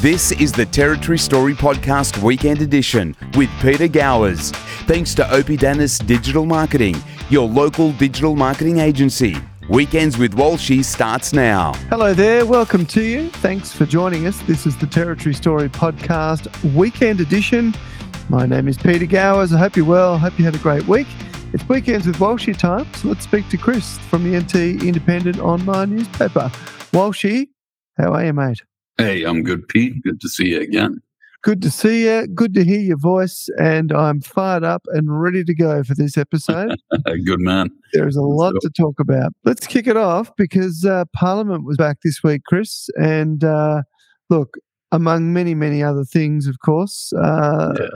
This is the Territory Story Podcast Weekend Edition with Peter Gowers. Thanks to Oppidanus Digital Marketing, your local digital marketing agency. Weekends with Walshy starts now. Hello there, welcome to you. Thanks for joining us. This is the Territory Story Podcast Weekend Edition. My name is Peter Gowers. I hope you're well. I hope you had a great week. It's Weekends with Walshy time, so let's speak to Chris from the NT Independent Online Newspaper. Walshy, how are you, mate? Hey, I'm good, Pete. Good to see you again. Good to see you. Good to hear your voice. And I'm fired up and ready to go for this episode. good man. There's a lot to talk about. Let's kick it off because uh, Parliament was back this week, Chris. And uh, look, among many, many other things, of course, uh, yeah.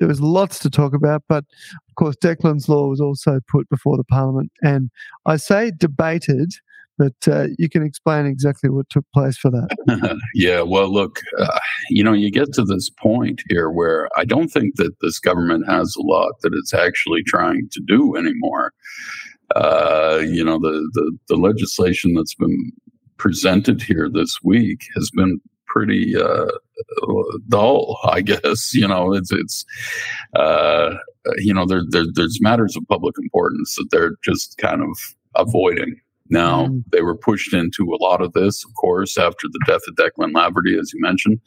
there was lots to talk about. But of course, Declan's Law was also put before the Parliament. And I say debated but uh, you can explain exactly what took place for that. yeah, well, look, uh, you know, you get to this point here where I don't think that this government has a lot that it's actually trying to do anymore. Uh, you know, the, the, the legislation that's been presented here this week has been pretty uh, dull, I guess. You know, it's it's uh, you know there, there there's matters of public importance that they're just kind of avoiding. Now, mm. they were pushed into a lot of this, of course, after the death of Declan Laverty, as you mentioned.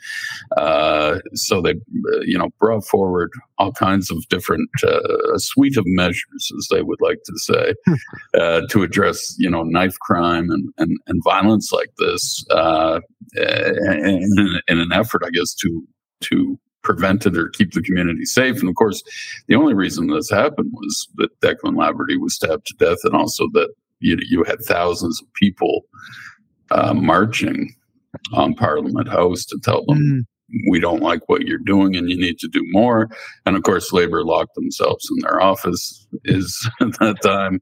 Uh, so they, you know, brought forward all kinds of different, uh, a suite of measures, as they would like to say, uh, to address, you know, knife crime and, and, and violence like this uh, in, in an effort, I guess, to, to prevent it or keep the community safe. And of course, the only reason this happened was that Declan Laverty was stabbed to death and also that you you had thousands of people uh, marching on Parliament House to tell them mm. we don't like what you're doing and you need to do more. And of course, Labor locked themselves in their office. Is at that time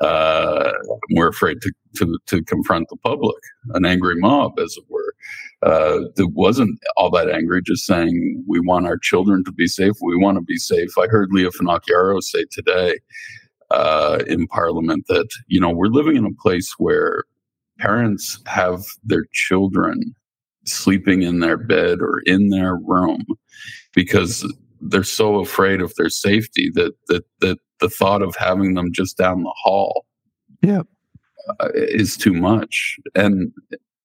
uh, we're afraid to, to to confront the public, an angry mob, as it were. Uh, that wasn't all that angry, just saying we want our children to be safe. We want to be safe. I heard Lia Finocchiaro say today uh, in Parliament that you know we're living in a place where parents have their children sleeping in their bed or in their room because they're so afraid of their safety that that that the thought of having them just down the hall yeah. uh, is too much. And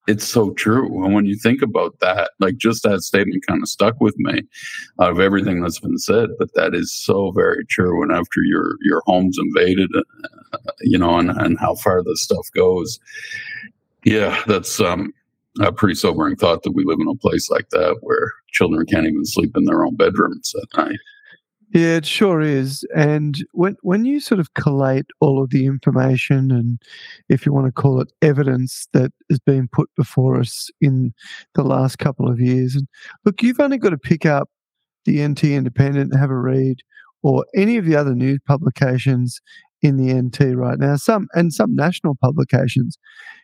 it's so true. And when you think about that, like just that statement kind of stuck with me out of everything that's been said. But that is so very true. And after your your home's invaded, uh, you know, and, and how far this stuff goes, yeah, that's um, a pretty sobering thought that we live in a place like that where children can't even sleep in their own bedrooms at night. Yeah, it sure is. And when when you sort of collate all of the information and if you want to call it evidence that has been put before us in the last couple of years, and look, you've only got to pick up the NT Independent, have a read, or any of the other news publications in the NT right now, some and some national publications,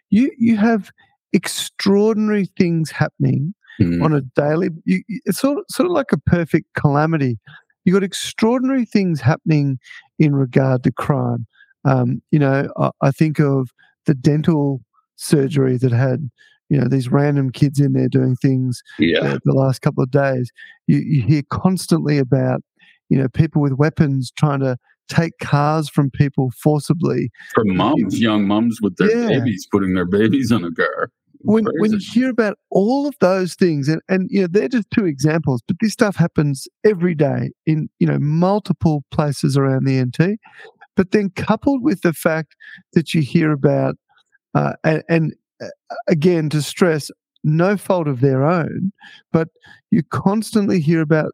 you you have extraordinary things happening mm. on a daily. You, it's sort of, sort of like a perfect calamity you've got extraordinary things happening in regard to crime. Um, you know, I, I, think of the dental surgery that had, you know, these random kids in there doing things yeah. uh, the last couple of days. You, you hear constantly about, you know, people with weapons trying to take cars from people forcibly. From moms, young moms with their yeah. babies, putting their babies in a car when when you hear about all of those things and and you know they're just two examples but this stuff happens every day in you know multiple places around the NT but then coupled with the fact that you hear about uh, and, and again to stress no fault of their own but you constantly hear about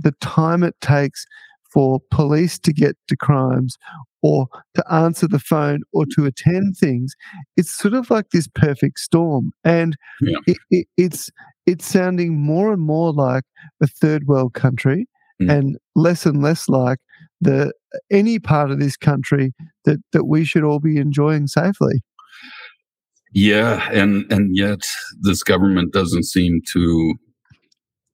the time it takes for police to get to crimes or to answer the phone or to attend things. It's sort of like this perfect storm. And yeah. it, it, it's it's sounding more and more like a third world country mm. and less and less like the any part of this country that, that we should all be enjoying safely. Yeah, and and yet this government doesn't seem to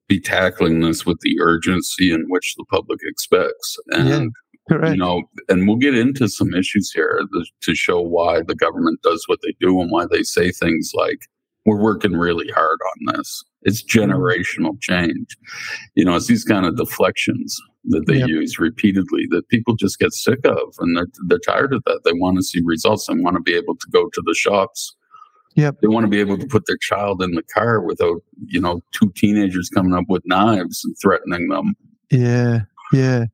be tackling this with the urgency in which the public expects. And, yeah, correct. you know, and we'll get into some issues here to show why the government does what they do and why they say things like, we're working really hard on this. It's mm-hmm. generational change. You know, it's these kind of deflections that they yep. use repeatedly that people just get sick of and they're, they're tired of that. They want to see results and want to be able to go to the shops. Yep. They want to be able to put their child in the car without, you know, two teenagers coming up with knives and threatening them. Yeah. Yeah.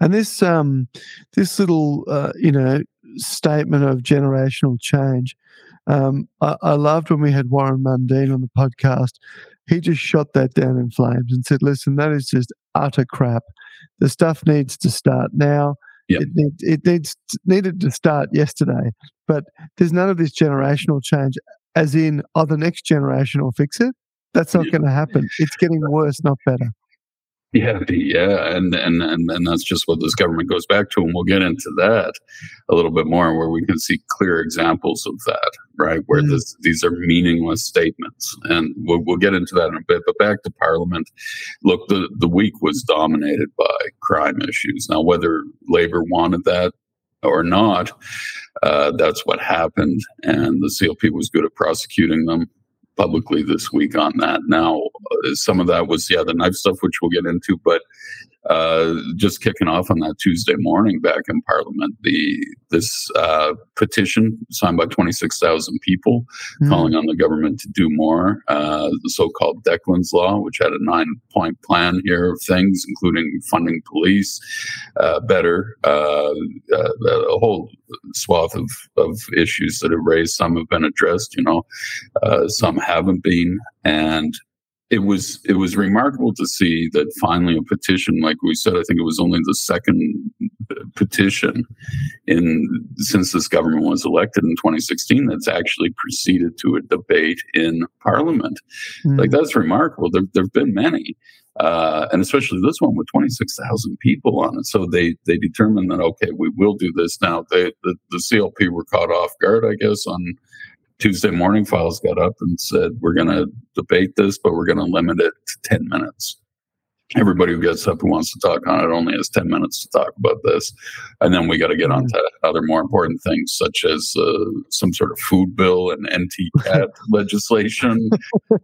And this um this little uh, you know statement of generational change. Um, I, I loved when we had Warren Mundine on the podcast. He just shot that down in flames and said, "Listen, that is just utter crap. The stuff needs to start now. Yep. It, need, it needs needed to start yesterday. But there's none of this generational change, as in, oh, the next generation will fix it. That's not yeah. going to happen. It's getting worse, not better. Yeah, yeah, and, and and and that's just what this government goes back to, and we'll get into that a little bit more, where we can see clear examples of that, right? Where mm this, these are meaningless statements, and we'll, we'll get into that in a bit. But back to Parliament, look, the the week was dominated by crime issues. Now, whether Labor wanted that or not, uh, that's what happened, and the CLP was good at prosecuting them publicly this week on that. Now, uh, some of that was, yeah, the knife stuff, which we'll get into, but uh, just kicking off on that Tuesday morning back in Parliament, the this uh, petition signed by 26,000 people mm. calling on the government to do more. Uh, the so-called Declan's Law, which had a nine-point plan here of things, including funding police uh, better, uh, uh, a whole swath of, of issues that have raised. Some have been addressed, you know, some haven't been, and it was it was remarkable to see that finally a petition, like we said, I think it was only the second petition in since this government was elected in 2016 that's actually proceeded to a debate in Parliament. Mm. Like that's remarkable. There there've been many. Uh, and especially this one with 26,000 people on it. So they they determined that okay, we will do this now. They the, the CLP were caught off guard, I guess, on Tuesday morning Fyles got up and said, we're going to debate this, but we're going to limit it to 10 minutes everybody who gets up who wants to talk on it only has 10 minutes to talk about this. And then we got to get on to other more important things such as uh, some sort of food bill and NTCAT legislation.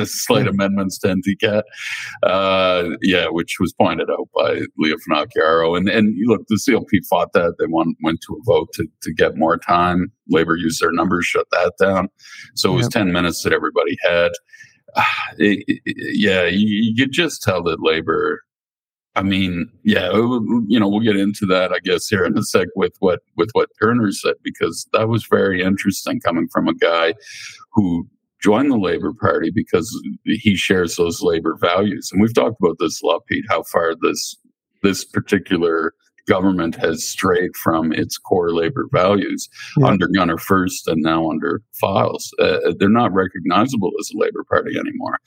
Slight amendments to NTCAT uh, yeah which was pointed out by Lia Finocchiaro. And and look the CLP fought that. They won, went to a vote to, to get more time. Labor used their numbers shut that down. So it was yep. 10 minutes that everybody had it, yeah, you, you could just tell that labor. I mean, yeah, you know, we'll get into that, I guess, here in a sec with what with what Turner said because that was very interesting coming from a guy who joined the Labor Party because he shares those labor values, and we've talked about this a lot, Pete. How far this this particular government has strayed from its core labor values yeah. under Gunner First and now under Fyles. Uh, they're not recognizable as a labor party anymore.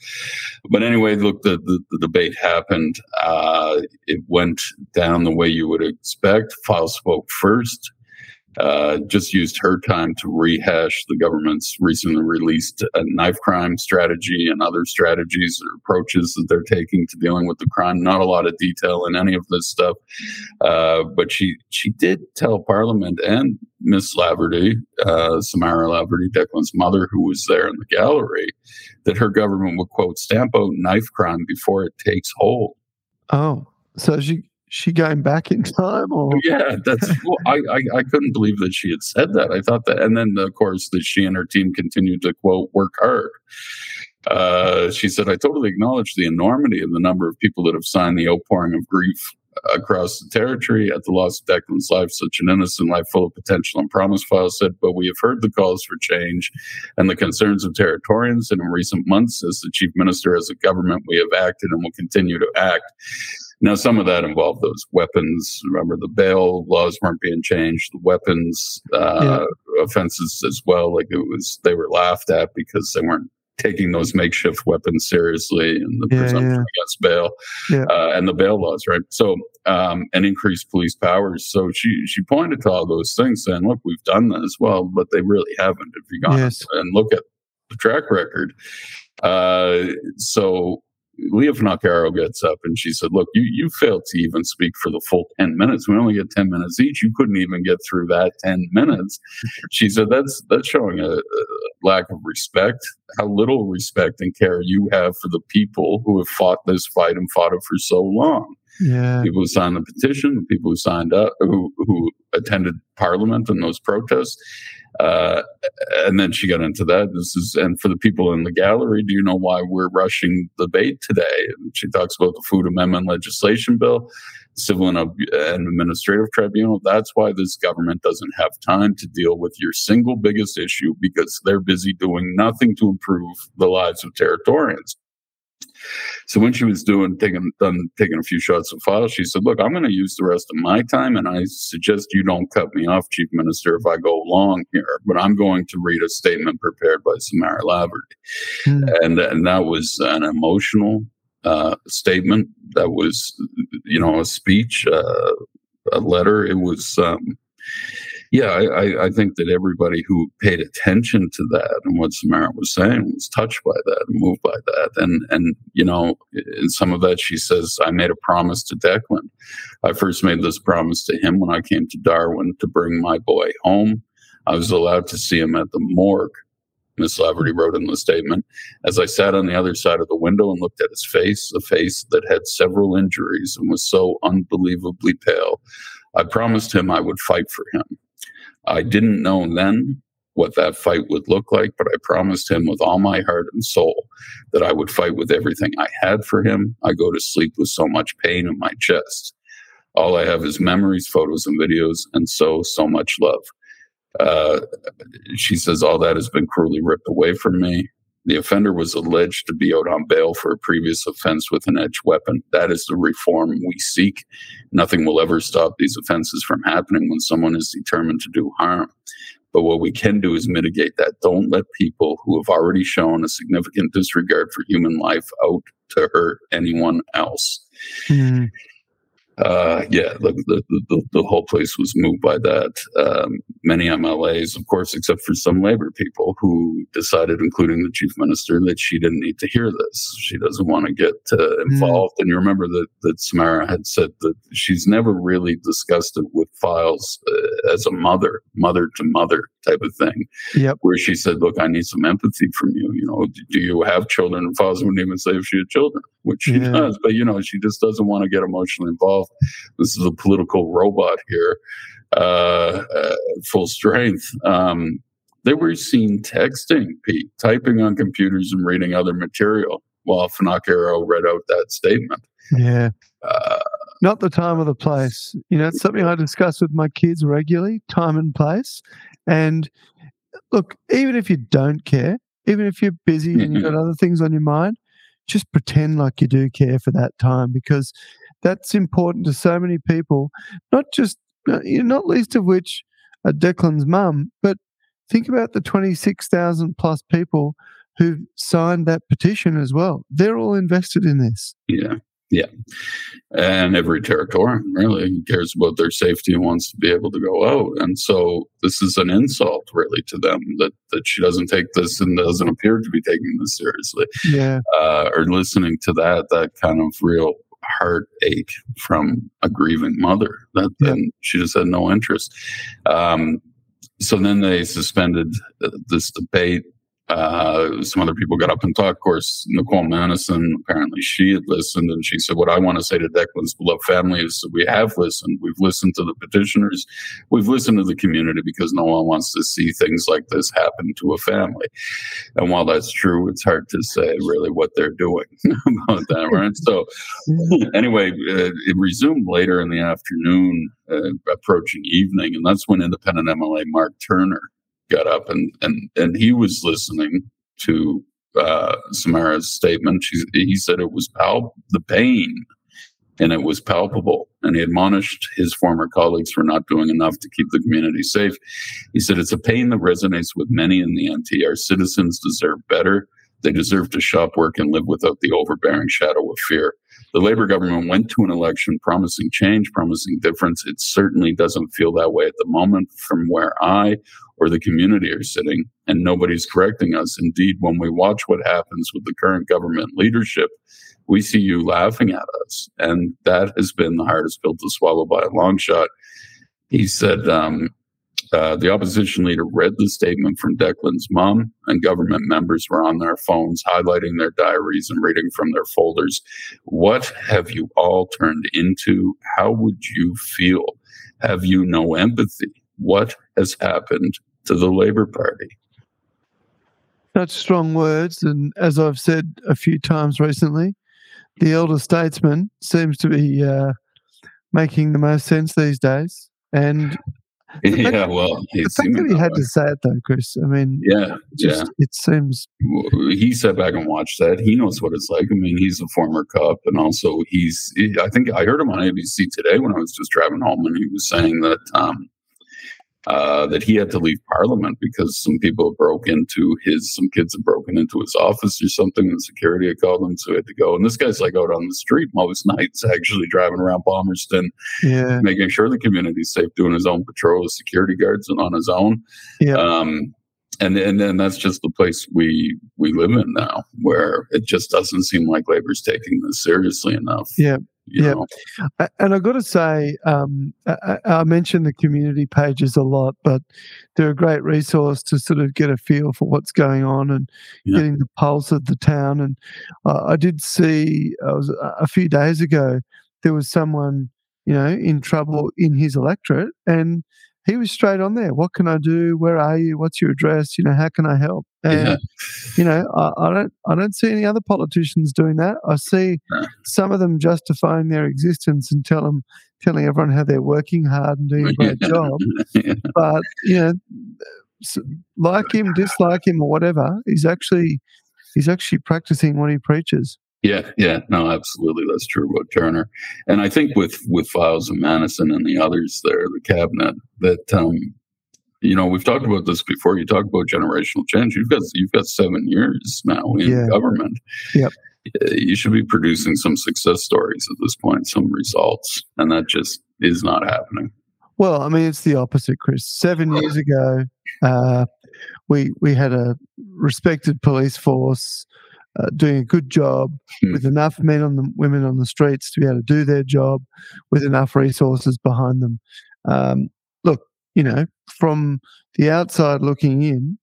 But anyway, look, the, the, the debate happened. Uh, it went down the way you would expect. Fyles spoke first uh, just used her time to rehash the government's recently released uh, knife crime strategy and other strategies or approaches that they're taking to dealing with the crime. Not a lot of detail in any of this stuff, uh, but she she did tell Parliament and Miss Laverty, uh, Samara Laverty, Declan's mother, who was there in the gallery, that her government would quote stamp out knife crime before it takes hold. Oh, so she she going back in time or? Yeah that's well, I, I, I couldn't believe that she had said that. I thought that and then of course that she and her team continued to quote work hard. Uh, she said i totally acknowledge the enormity of the number of people that have signed the outpouring of grief across the territory. At the loss of Declan's life, such an innocent life full of potential and promise, Fyles said, but we have heard the calls for change and the concerns of Territorians, and in recent months, as the chief minister, as a government, we have acted and will continue to act. Now, some of that involved those weapons. Remember, the bail laws weren't being changed. The weapons uh, yeah. offenses as well. Like it was, they were laughed at because they weren't taking those makeshift weapons seriously and the yeah, presumption yeah. against bail yeah. uh, and the bail laws, right? So, um, and increased police powers. So she she pointed to all those things, saying, "Look, we've done this well, but they really haven't. If you go yes. and look at the track record." Uh, so Lia Finocchiaro gets up and she said, Look, you, you failed to even speak for the full 10 minutes. We only get 10 minutes each. You couldn't even get through that 10 minutes. She said, That's that's showing a, a lack of respect, how little respect and care you have for the people who have fought this fight and fought it for so long. Yeah. People who signed the petition, people who signed up, who, who attended parliament and those protests. Uh, and then she got into that. This is, and for the people in the gallery, do you know why we're rushing the debate today? And she talks about the food amendment legislation bill, civil and, and administrative tribunal. That's why this government doesn't have time to deal with your single biggest issue because they're busy doing nothing to improve the lives of Territorians. So when she was doing taking done taking a few shots of file, she said, "Look, I'm going to use the rest of my time, and I suggest you don't cut me off, Chief Minister, if I go long here. But I'm going to read a statement prepared by Samara Laverty, mm. and and that was an emotional uh, statement. That was, you know, a speech, uh, a letter. It was." Um, yeah, I, I, think that everybody who paid attention to that and what Samara was saying was touched by that and moved by that. And and you know, in some of that, she says, "I made a promise to Declan. I first made this promise to him when I came to Darwin to bring my boy home. I was allowed to see him at the morgue." Miss Laverty wrote in the statement, as I sat on the other side of the window and looked at his face, a face that had several injuries and was so unbelievably pale, I promised him I would fight for him. I didn't know then what that fight would look like, but I promised him with all my heart and soul that I would fight with everything I had for him. I go to sleep with so much pain in my chest. All I have is memories, photos, and videos, and so, so much love. Uh, she says, All that has been cruelly ripped away from me. The offender was alleged to be out on bail for a previous offense with an edged weapon. That is the reform we seek. Nothing will ever stop these offenses from happening when someone is determined to do harm. But what we can do is mitigate that. Don't let people who have already shown a significant disregard for human life out to hurt anyone else. Mm uh, yeah, the, the, the, the, whole place was moved by that. Um, many MLAs, of course, except for some labor people who decided, including the chief minister, that she didn't need to hear this. She doesn't want to get uh, involved. Mm. And you remember that, that Samara had said that she's never really discussed it with Fyles uh, as a mother, mother to mother type of thing. Yep. Where she said, look, I need some empathy from you. You know, do you have children? And Fyles wouldn't even say if she had children, which she yeah. does. But, you know, she just doesn't want to get emotionally involved this is a political robot here, uh, uh, full strength. Um, they were seen texting, Pete, typing on computers and reading other material while Finocchiaro read out that statement. Yeah. Uh, Not the time or the place. You know, it's something I discuss with my kids regularly time and place. And look, even if you don't care, even if you're busy and you've got other things on your mind, just pretend like you do care for that time because that's important to so many people, not just, uh, not least of which are Declan's mum, but think about the 26,000 plus people who've signed that petition as well. They're all invested in this. Yeah. Yeah. And every Territorian really cares about their safety and wants to be able to go out. And so this is an insult really to them that, that she doesn't take this and doesn't appear to be taking this seriously. Yeah. Uh, or listening to that, that kind of real heartache from a grieving mother that yeah. she just had no interest. Um, so then they suspended this debate uh, some other people got up and talked. Of course, Nicole Manison, apparently she had listened and she said, What I want to say to Declan's beloved family is that we have listened. We've listened to the petitioners. We've listened to the community because no one wants to see things like this happen to a family. And while that's true, it's hard to say really what they're doing about that, right? So, anyway, uh, it resumed later in the afternoon, uh, approaching evening. And that's when independent MLA Mark Turner got up and and and he was listening to uh, Samara's statement. She, he said it was pal- the pain, and it was palpable. And he admonished his former colleagues for not doing enough to keep the community safe. He said it's a pain that resonates with many in the NT. Our citizens deserve better. They deserve to shop, work, and live without the overbearing shadow of fear. The Labour government went to an election promising change, promising difference. It certainly doesn't feel that way at the moment from where I or the community are sitting, and nobody's correcting us. Indeed, when we watch what happens with the current government leadership, we see you laughing at us. And that has been the hardest pill to swallow by a long shot. He said, um, uh, the opposition leader read the statement from Declan's mom, and government members were on their phones highlighting their diaries and reading from their folders. What have you all turned into? How would you feel? Have you no empathy? What has happened to the Labour Party? Such strong words, and as I've said a few times recently, the elder statesman seems to be uh, making the most sense these days. And yeah, well, the fact that he had to say it though, Chris. I mean, yeah, just, yeah. It seems he sat back and watched that. He knows what it's like. I mean, he's a former cop, and also he's. I think I heard him on ABC today when I was just driving home, and he was saying that um, uh, that he had to leave Parliament because some people broke into his, some kids had broken into his office or something, and security had called him, so he had to go. And this guy's like out on the street most nights, actually driving around Palmerston, yeah. making sure the community's safe, doing his own patrol with security guards and on his own. Yeah. Um, and and then that's just the place we we live in now, where it just doesn't seem like Labor's taking this seriously enough. Yeah, yeah. And I've got to say, um, I, I mention the community pages a lot, but they're a great resource to sort of get a feel for what's going on and yeah. getting the pulse of the town. And uh, I did see, I was a few days ago, there was someone, you know, in trouble in his electorate, and he was straight on there. What can I do? Where are you? What's your address? You know, how can I help? And yeah. you know, I, I, don't I don't see any other politicians doing that. I see some of them justifying their existence and tell them telling everyone how they're working hard and doing a great job. yeah. But you know, like him, dislike him, or whatever, he's actually he's actually practicing what he preaches. Yeah, yeah, no, absolutely, that's true about Turner, and I think with with Fyles and Manison and the others there, the cabinet, that um, you know, we've talked about this before. You talk about generational change. You've got you've got seven years now in yeah. government. Yep. You should be producing some success stories at this point, some results, and that just is not happening. Well, I mean, it's the opposite, Chris. Seven years ago, uh, we we had a respected police force uh, doing a good job mm. with enough men and the women on the streets to be able to do their job with enough resources behind them. Um, look, you know, from the outside looking in,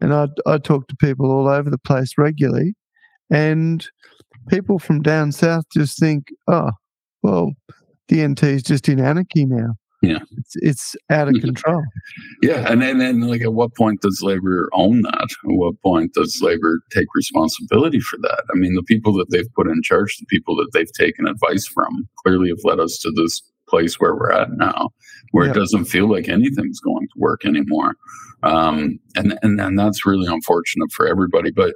and I I talk to people all over the place regularly, and people from down south just think, oh, well, the NT is just in anarchy now. Yeah, it's, it's out of control. yeah, and then and like at what point does labor own that? At what point does labor take responsibility for that? I mean, the people that they've put in charge, the people that they've taken advice from, clearly have led us to this place where we're at now, where yep. it doesn't feel like anything's going to work anymore. Um, and, and and that's really unfortunate for everybody. But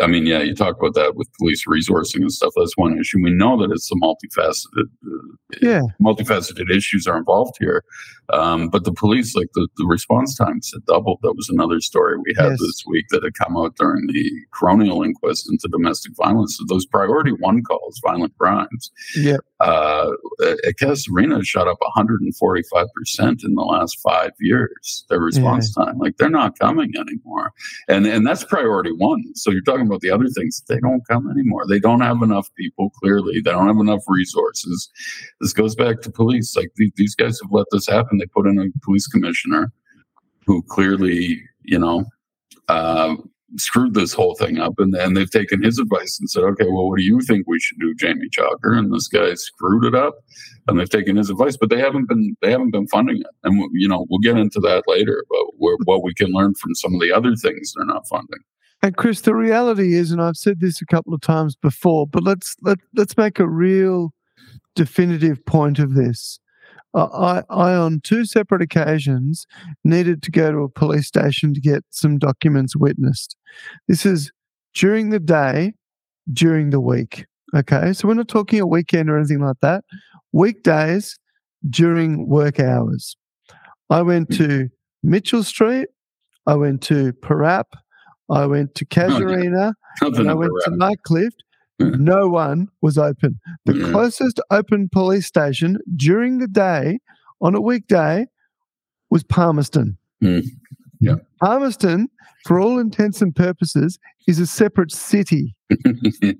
I mean, yeah, you talk about that with police resourcing and stuff. That's one issue. We know that it's a multifaceted, uh, yeah, multifaceted issues are involved here. Um, but the police, like the, the response times had doubled. That was another story we had yes. this week that had come out during the coronial inquest into domestic violence. So those priority one calls, violent crimes, yeah, uh, at Casuarina shot up 145 percent in the last five years. Their response yeah. time, like they're not coming anymore, and and that's priority one. So you're talking about the other things; they don't come anymore. They don't have enough people. Clearly, they don't have enough resources. This goes back to police. Like these guys have let this happen they put in a police commissioner who clearly, you know, uh, screwed this whole thing up. And then they've taken his advice and said, okay, well, what do you think we should do, Jamie Chalker? And this guy screwed it up and they've taken his advice, but they haven't been, they haven't been funding it. And, you know, we'll get into that later, but what we can learn from some of the other things they're not funding. And Chris, the reality is, and I've said this a couple of times before, but let's let let's make a real definitive point of this. I, I, on two separate occasions, needed to go to a police station to get some documents witnessed. This is during the day, during the week. Okay. So we're not talking a weekend or anything like that. Weekdays during work hours. I went to Mitchell Street. I went to Parap. I went to Casuarina. and I went to Nightcliff no one was open. The closest open police station during the day on a weekday was Palmerston. Mm. Yeah. Palmerston, for all intents and purposes, is a separate city.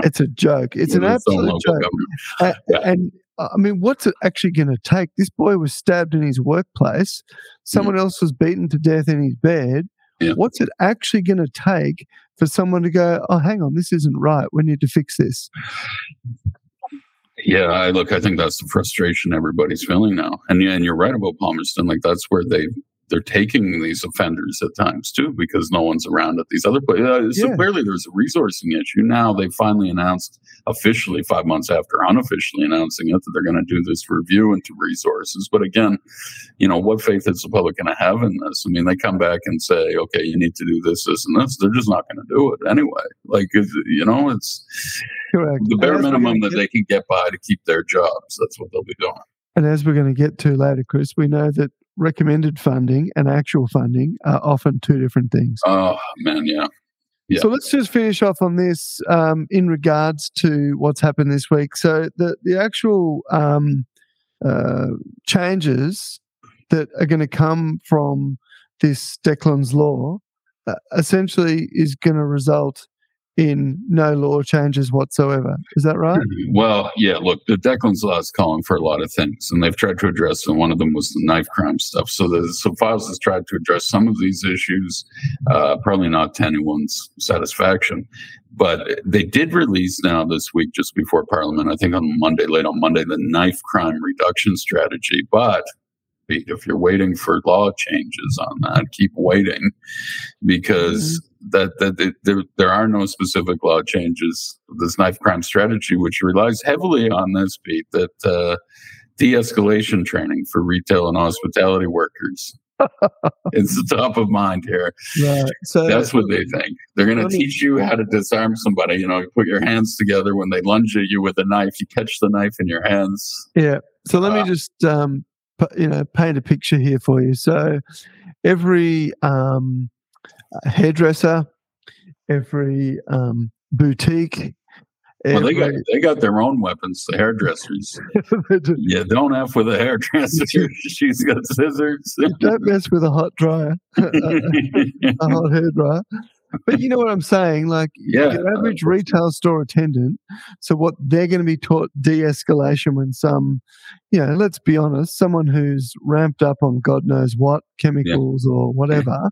It's a joke. It's an its own absolute joke. Uh, Yeah. And I mean, what's it actually going to take? This boy was stabbed in his workplace. Someone else was beaten to death in his bed. Yeah. What's it actually going to take for someone to go, oh, hang on, this isn't right. We need to fix this? Yeah, I look. I think that's the frustration everybody's feeling now, and yeah, and you're right about Palmerston. Like that's where they they're taking these offenders at times too, because no one's around at these other places. Uh, so Yeah. clearly, there's a resourcing issue. Now they finally announced officially five months after unofficially announcing it that they're going to do this review into resources. But again, you know, what faith is the public going to have in this? I mean, they come back and say, okay, you need to do this, this, and this. They're just not going to do it anyway. Like, you know, it's Correct. the bare minimum that they can get by to keep their jobs. That's what they'll be doing. And as we're going to get to later, Chris, we know that recommended funding and actual funding are often two different things. Oh man, yeah. Yeah. So let's just finish off on this um, in regards to what's happened this week. So the the actual um, uh, changes that are going to come from this Declan's law uh, essentially is going to result in no law changes whatsoever. Is that right? Well, yeah. Look, the Declan's law is calling for a lot of things, and they've tried to address. them. one of them was the knife crime stuff. So the so Fyles has tried to address some of these issues, uh, probably not to anyone's satisfaction. But they did release now this week, just before Parliament, I think on Monday, late on Monday, the knife crime reduction strategy. But if you're waiting for law changes on that, keep waiting because that, that that there, there are no specific law changes. This knife crime strategy, which relies heavily on this beat, that uh, de-escalation training for retail and hospitality workers. it's the top of mind here. Right. So That's what they think. They're going to teach you how to disarm somebody. You know, you put your hands together when they lunge at you with a knife. You catch the knife in your hands. Yeah. So let Uh, me just um, you know paint a picture here for you. So every um, hairdresser, every um, boutique, Well, they got they got their own weapons. The hairdressers. Yeah, don't f with a hairdresser. She's got scissors. don't mess with a hot dryer, a a hot hair dryer. But you know what I'm saying? Like Yeah, your average retail store attendant. So what they're going to be taught de-escalation when some, you know, let's be honest, someone who's ramped up on God knows what chemicals or whatever.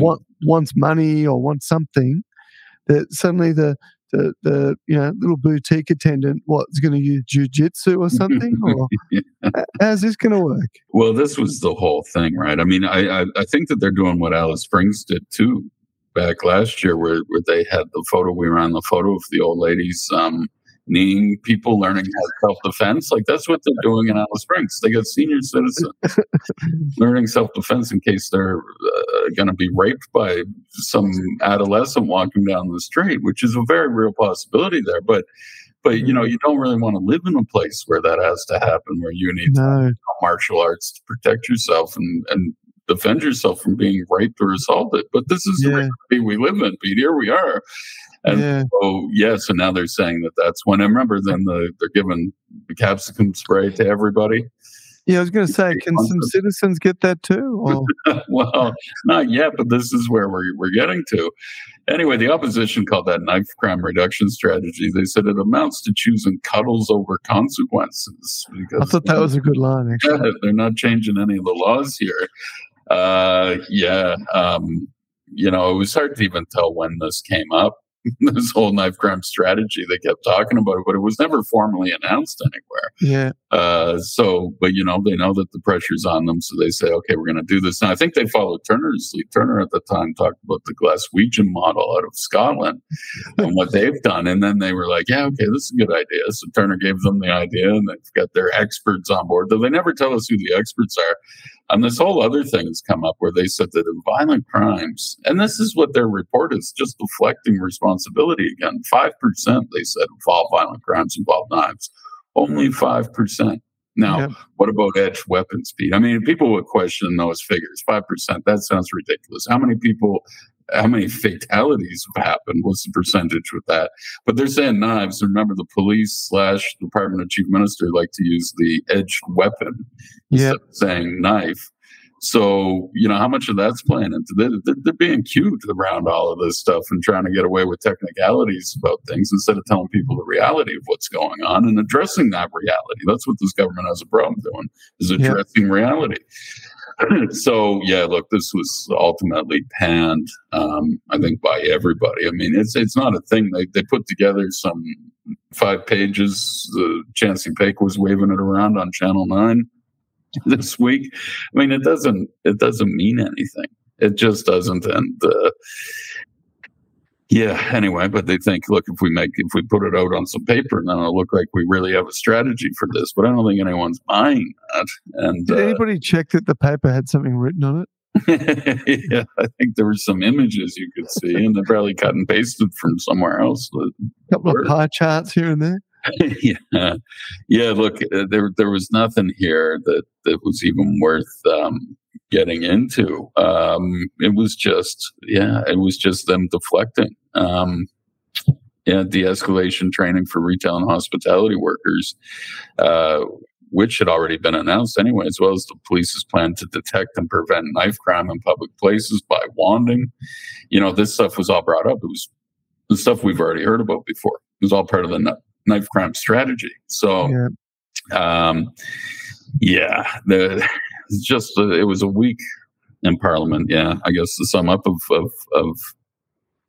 Want, wants money or wants something, that suddenly the the, the you know little boutique attendant what's going to use jujitsu or something or h- how's this going to work? Well, this was the whole thing, right? I mean, I, I I think that they're doing what Alice Springs did too back last year, where where they had the photo. We ran the photo of the old ladies um, kneeing people, learning how self defense. Like that's what they're doing in Alice Springs. They got senior citizens learning self defense in case they're uh, going to be raped by some adolescent walking down the street, which is a very real possibility there. But but you know, you don't really want to live in a place where that has to happen, where you need No, martial arts to protect yourself and, and defend yourself from being raped or assaulted. But this is the Yeah. reality we live in, Pete. Here we are. And yeah, so, yeah, so now they're saying that that's when. I remember then the, they're giving the capsicum spray to everybody. yeah. I was going to say, can some citizens get that too? Well, not yet, but this is where we're, we're getting to. Anyway, the opposition called that knife crime reduction strategy. They said it amounts to choosing cuddles over consequences. Because I thought that was a good line actually. Yeah, they're not changing any of the laws here. Uh, yeah, um, you know, it was hard to even tell when this came up. this whole knife crime strategy they kept talking about it, but it was never formally announced anywhere. Yeah, Uh, so, but you know, they know that the pressure's on them, so they say, okay, we're going to do this. Now, I think they followed Turner's lead. Turner at the time talked about the Glaswegian model out of Scotland and what they've done, and then they were like, yeah, okay, this is a good idea. So Turner gave them the idea, and they've got their experts on board. Though they never tell us who the experts are. And this whole other thing has come up where they said that in violent crimes, and this is what their report is, just deflecting responsibility again. Five percent, they said, of all violent crimes involve knives. Only five percent. Now, Yep. what about edged weapon speed? I mean, people would question those figures. Five percent. That sounds ridiculous. How many people? How many fatalities have happened? What's the percentage with that? But they're saying knives. Remember, the police slash Department of Chief Minister like to use the edged weapon yeah. saying knife. So, you know, how much of that's playing into they're, they're being cute around all of this stuff and trying to get away with technicalities about things instead of telling people the reality of what's going on and addressing that reality. That's what this government has a problem doing is addressing yeah. reality. so yeah, look, this was ultimately panned, um, I think, by everybody. I mean, it's it's not a thing. They they put together some five pages. Uh, Chansey Paech was waving it around on Channel Nine this week. I mean, it doesn't it doesn't mean anything. It just doesn't. And uh, yeah, anyway, but they think, look, if we make if we put it out on some paper, then it'll look like we really have a strategy for this. But I don't think anyone's buying that. And did uh, anybody check that the paper had something written on it? yeah, I think there were some images you could see, and they're probably cut and pasted from somewhere else. A couple of pie charts here and there. yeah, yeah. Look, uh, there there was nothing here that that was even worth um, getting into. Um, it was just, yeah, it was just them deflecting. Um, yeah, de-escalation training for retail and hospitality workers, uh, which had already been announced anyway, as well as the police's plan to detect and prevent knife crime in public places by wanding. You know, this stuff was all brought up. It was the stuff we've already heard about before. It was all part of the knife crime strategy. So, yeah, um, yeah the, just uh, it was a week in Parliament. Yeah, I guess the sum up of, of, of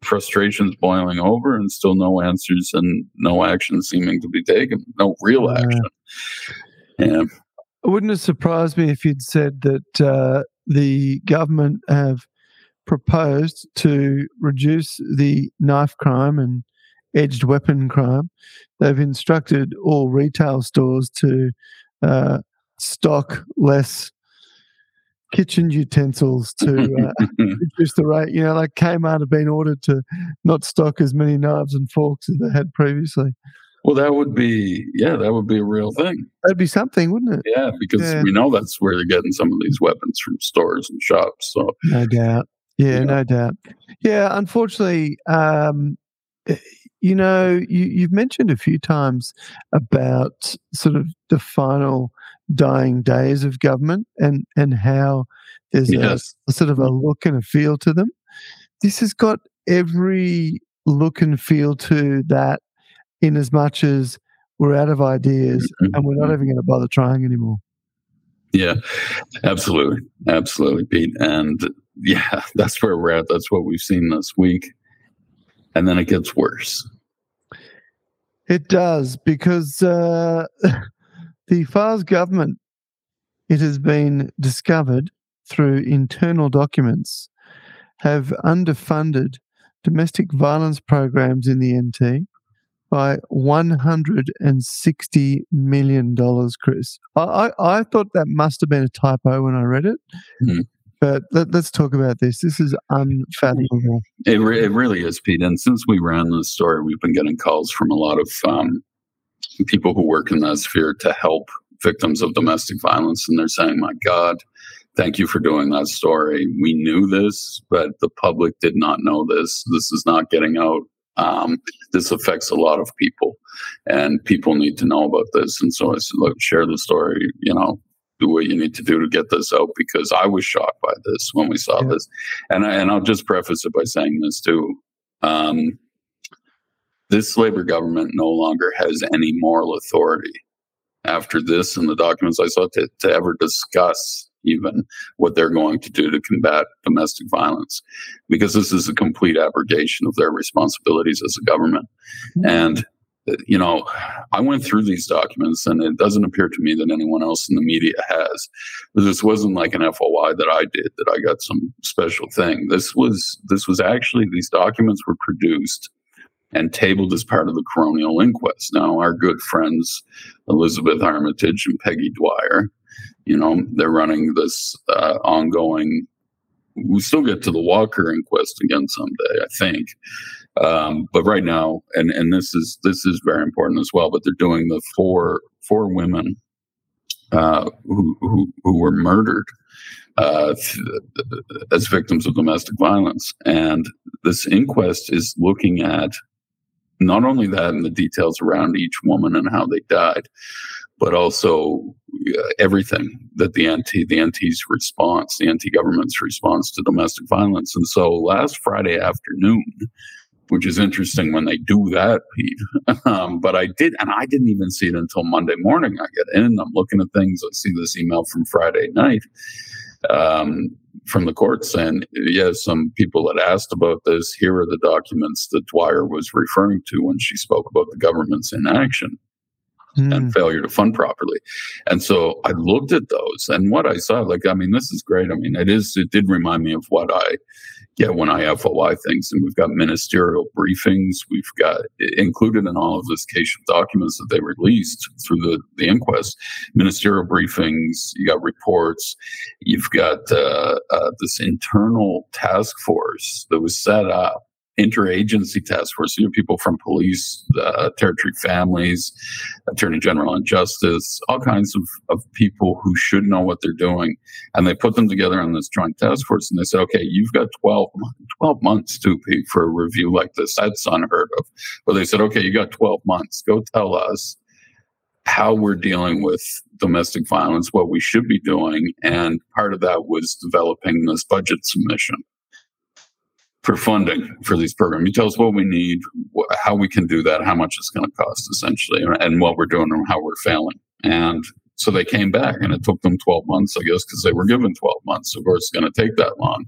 frustrations boiling over and still no answers and no action seeming to be taken, no real action. Yeah. It wouldn't have surprised me if you'd said that uh, the government have proposed to reduce the knife crime and edged weapon crime. They've instructed all retail stores to uh, stock less kitchen utensils to uh, reduce the rate. You know, like Kmart have been ordered to not stock as many knives and forks as they had previously. Well, that would be, yeah, that would be a real thing. That'd be something, wouldn't it? Yeah, because yeah. we know that's where they're getting some of these weapons from stores and shops. So, no doubt. Yeah, yeah. no doubt. Yeah, unfortunately, um, you know, you, you've mentioned a few times about sort of the final dying days of government and, and how there's yes. a, a sort of a look and a feel to them. This has got every look and feel to that in as much as we're out of ideas mm-hmm. and we're not even going to bother trying anymore. Yeah, absolutely. Absolutely, Pete. And yeah, that's where we're at. That's what we've seen this week. And then it gets worse. It does because uh, the Fyles government, it has been discovered through internal documents, have underfunded domestic violence programs in the NT by $160 million, Chris. I, I, I, thought that must have been a typo when I read it. Mm. But let, us talk about this. This is unfathomable. It, re- it really is, Pete. And since we ran this story, we've been getting calls from a lot of um, people who work in that sphere to help victims of domestic violence. And they're saying, my God, thank you for doing that story. We knew this, but the public did not know this. This is not getting out. Um, this affects a lot of people, and people need to know about this. And so I said, look, share the story. You know, do what you need to do to get this out because I was shocked by this when we saw yeah. this. And I, and I'll just preface it by saying this too. Um, this Labor government no longer has any moral authority after this and the documents I saw to, to ever discuss even what they're going to do to combat domestic violence because this is a complete abrogation of their responsibilities as a government. Mm-hmm. And you know, I went through these documents and it doesn't appear to me that anyone else in the media has. This wasn't like an FOI that I did that I got some special thing. This was this was actually these documents were produced and tabled as part of the coronial inquest. Now, our good friends Elizabeth Armitage and Peggy Dwyer, you know, they're running this uh, ongoing. We still get to the Walker inquest again someday, I think. Um, but right now, and and this is this is very important as well. But they're doing the four four women uh, who, who who were murdered uh, as victims of domestic violence, and this inquest is looking at not only that and the details around each woman and how they died, but also uh, everything that the NT, the NT's response, the NT government's response to domestic violence. And so last Friday afternoon, which is interesting when they do that, Pete. Um, but I did, and I didn't even see it until Monday morning. I get in, I'm looking at things, I see this email from Friday night um, from the court saying, yeah, some people had asked about this. Here are the documents that Dwyer was referring to when she spoke about the government's inaction mm. and failure to fund properly. And so I looked at those and what I saw, like, I mean, this is great. I mean, it is, it did remind me of what I get when I FOI things. And we've got ministerial briefings. We've got included in all of this case documents that they released through the, the inquest, ministerial briefings. You got reports. You've got uh, uh, this internal task force that was set up interagency task force. You have people from police, uh, territory families, attorney general and justice, all kinds of, of people who should know what they're doing. And they put them together on this joint task force and they said, okay, you've got 12, 12 months to pay for a review like this. That's unheard of. But they said, okay, you got 12 months. Go tell us how we're dealing with domestic violence, what we should be doing. And part of that was developing this budget submission for funding for these programs. You tell us what we need, wh- how we can do that, how much it's going to cost, essentially, and what we're doing and how we're failing. And so they came back, and it took them 12 months, I guess, because they were given 12 months. Of course, it's going to take that long.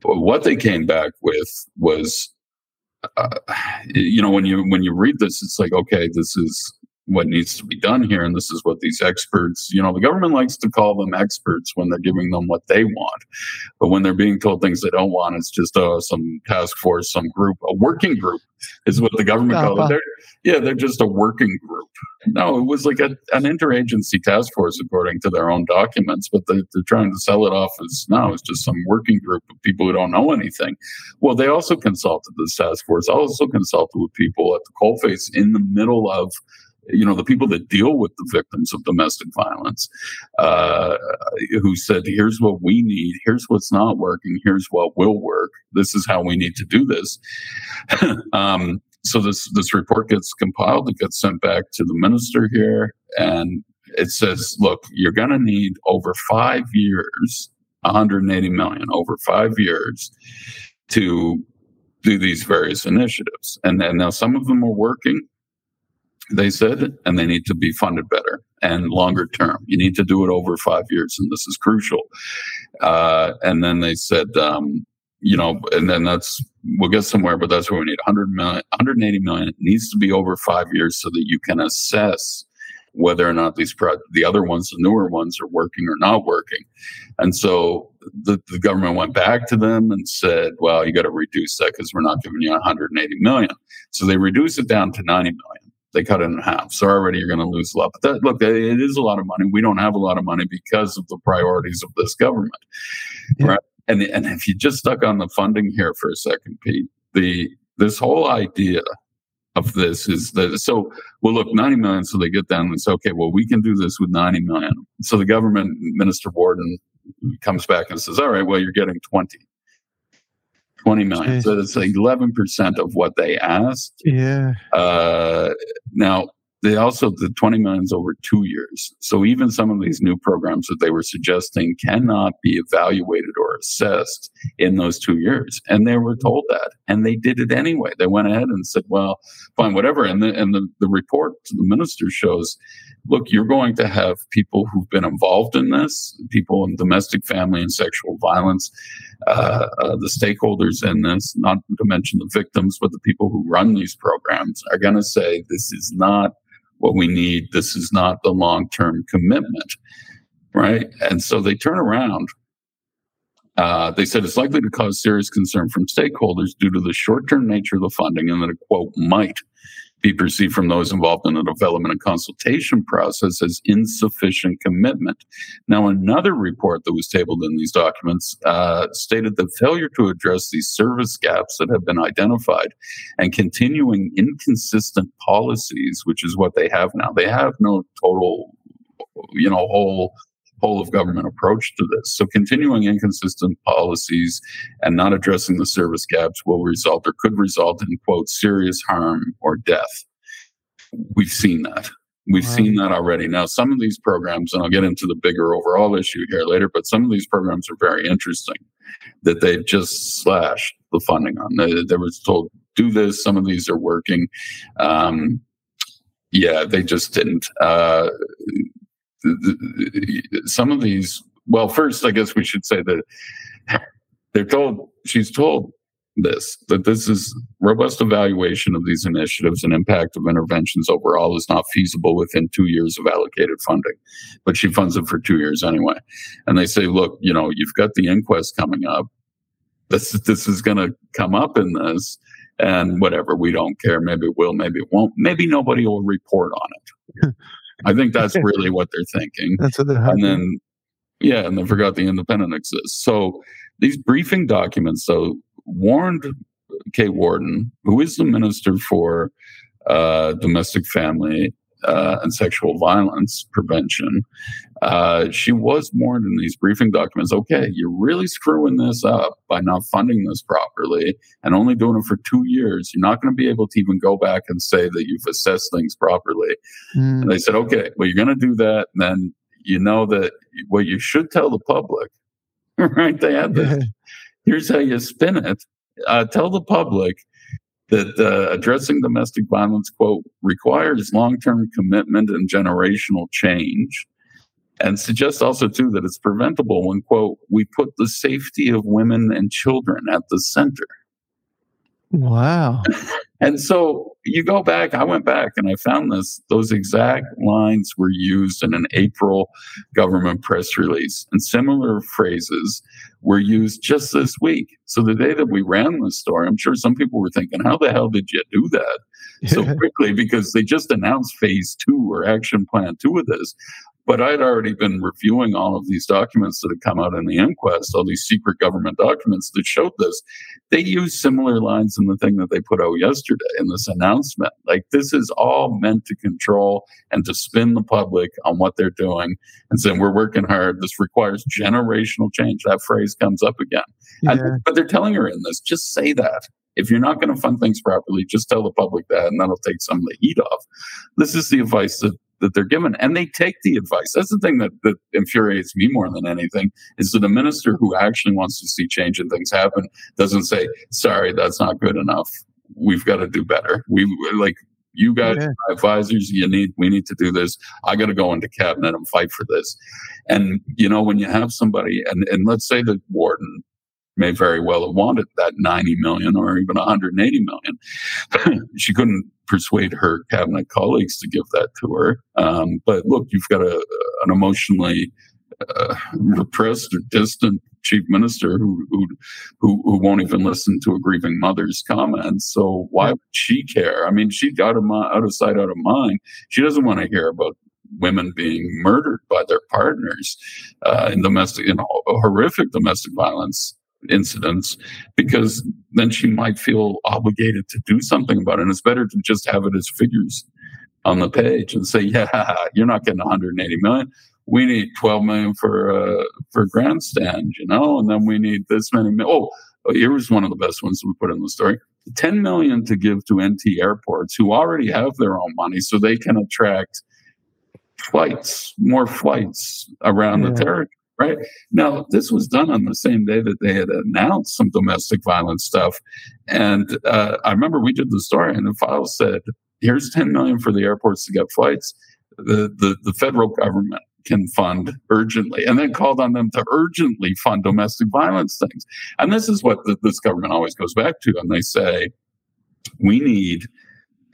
But what they came back with was, uh, you know, when you when you read this, it's like, okay, this is what needs to be done here and this is what these experts you know the government likes to call them experts when they're giving them what they want. But when they're being told things they don't want it's just uh, some task force some group a working group is what the government uh-huh. calls it they're, yeah they're just a working group. No it was like a, an interagency task force according to their own documents but they, they're trying to sell it off as no it's just some working group of people who don't know anything. Well they also consulted this task force also consulted with people at the coalface in the middle of you know, the people that deal with the victims of domestic violence, uh, who said, here's what we need, here's what's not working, here's what will work, this is how we need to do this. um, so this this report gets compiled, it gets sent back to the minister here, and it says, look, you're going to need over five years, 180 million over five years to do these various initiatives. And then now some of them are working, they said, and they need to be funded better and longer term. You need to do it over five years, and this is crucial. Uh, and then they said, um, you know, and then that's we'll get somewhere, but that's where we need 100 million, 180 million. It needs to be over five years so that you can assess whether or not these pro- the other ones, the newer ones, are working or not working. And so the, the government went back to them and said, "Well, you got to reduce that because we're not giving you 180 million." So they reduced it down to 90 million they cut it in half. So already you're going to lose a lot. But that, look, it is a lot of money. We don't have a lot of money because of the priorities of this government, yeah. right? And and if you just stuck on the funding here for a second, Pete, the this whole idea of this is that so well look 90 million so they get down and say okay well we can do this with 90 million so the government minister Worden comes back and says all right well you're getting 20 20 million. So it's like 11% of what they asked. Yeah. Uh, now, they also, the 20 million is over two years. So even some of these new programs that they were suggesting cannot be evaluated or assessed in those two years. And they were told that. And they did it anyway. They went ahead and said, well, fine, whatever. And the, and the, the report to the minister shows look, you're going to have people who've been involved in this, people in domestic, family, and sexual violence, uh, uh, the stakeholders in this, not to mention the victims, but the people who run these programs are going to say this is not what we need. This is not the long term commitment. Right. And so they turn around. Uh, they said it's likely to cause serious concern from stakeholders due to the short term nature of the funding and that it, quote, might be perceived from those involved in the development and consultation process as insufficient commitment. Now, another report that was tabled in these documents uh, stated that failure to address these service gaps that have been identified and continuing inconsistent policies, which is what they have now. They have no total, you know, whole whole of government approach to this. So continuing inconsistent policies and not addressing the service gaps will result or could result in quote serious harm or death. We've seen that. We've wow. seen that already. Now, some of these programs, and I'll get into the bigger overall issue here later, but some of these programs are very interesting that they've just slashed the funding on. They, they were told, do this. Some of these are working. Um, yeah, they just didn't. Uh, some of these, well, first, I guess we should say that they're told, she's told this that this is robust evaluation of these initiatives and impact of interventions overall is not feasible within two years of allocated funding. But she funds it for two years anyway. And they say look you know you've got the inquest coming up. This this is going to come up in this and whatever we don't care. Maybe it will maybe it won't. Maybe nobody will report on it i think that's really what they're thinking. That's what they're and then yeah and they forgot the independent exists. So these briefing documents though warned Kate Worden, who is the minister for uh, domestic family uh, and sexual violence prevention. Uh, she was warned in these briefing documents okay, you're really screwing this up by not funding this properly and only doing it for two years. You're not going to be able to even go back and say that you've assessed things properly. Mm. And they said, okay, well, you're going to do that. And then you know that what you should tell the public, right? They had this here's how you spin it. Uh, tell the public that uh, addressing domestic violence, quote, requires long term commitment and generational change. And suggests also, too, that it's preventable when, quote, we put the safety of women and children at the center. Wow. and so you go back, I went back and I found this, those exact lines were used in an April government press release. And similar phrases were used just this week. So the day that we ran this story, I'm sure some people were thinking, how the hell did you do that so quickly? Because they just announced phase two or action plan two of this. But I'd already been reviewing all of these documents that had come out in the inquest, all these secret government documents that showed this. They use similar lines in the thing that they put out yesterday in this announcement. Like this is all meant to control and to spin the public on what they're doing and saying we're working hard. This requires generational change. That phrase comes up again. Yeah. And, but they're telling her in this, just say that. If you're not going to fund things properly, just tell the public that, and that'll take some of the heat off. This is the advice that that they're given and they take the advice. That's the thing that, that infuriates me more than anything is that a minister who actually wants to see change and things happen doesn't say sorry that's not good enough. We've got to do better. We like you guys yeah. advisors. You need we need to do this. I got to go into cabinet and fight for this. And you know when you have somebody and, and let's say the Worden may very well have wanted that 90 million or even 180 million. she couldn't persuade her cabinet colleagues to give that to her. Um, but look, you've got a, an emotionally uh, repressed or distant chief minister who, who, who who won't even listen to a grieving mother's comments. So why would she care? I mean, she out of my, out of sight, out of mind. She doesn't want to hear about women being murdered by their partners uh, in domestic, in horrific domestic violence incidents because then she might feel obligated to do something about it. And it's better to just have it as figures on the page and say, yeah, you're not getting 180 million. We need 12 million for uh, for grandstand, you know, and then we need this many. Oh, oh, here was one of the best ones we put in the story. 10 million to give to NT airports who already have their own money so they can attract flights, more flights around yeah. the territory right? Now, this was done on the same day that they had announced some domestic violence stuff. And uh, I remember we did the story, and the Fyles said, here's 10 million for the airports to get flights. The, the, the federal government can fund urgently and then called on them to urgently fund domestic violence things. And this is what the, this government always goes back to. And they say, we need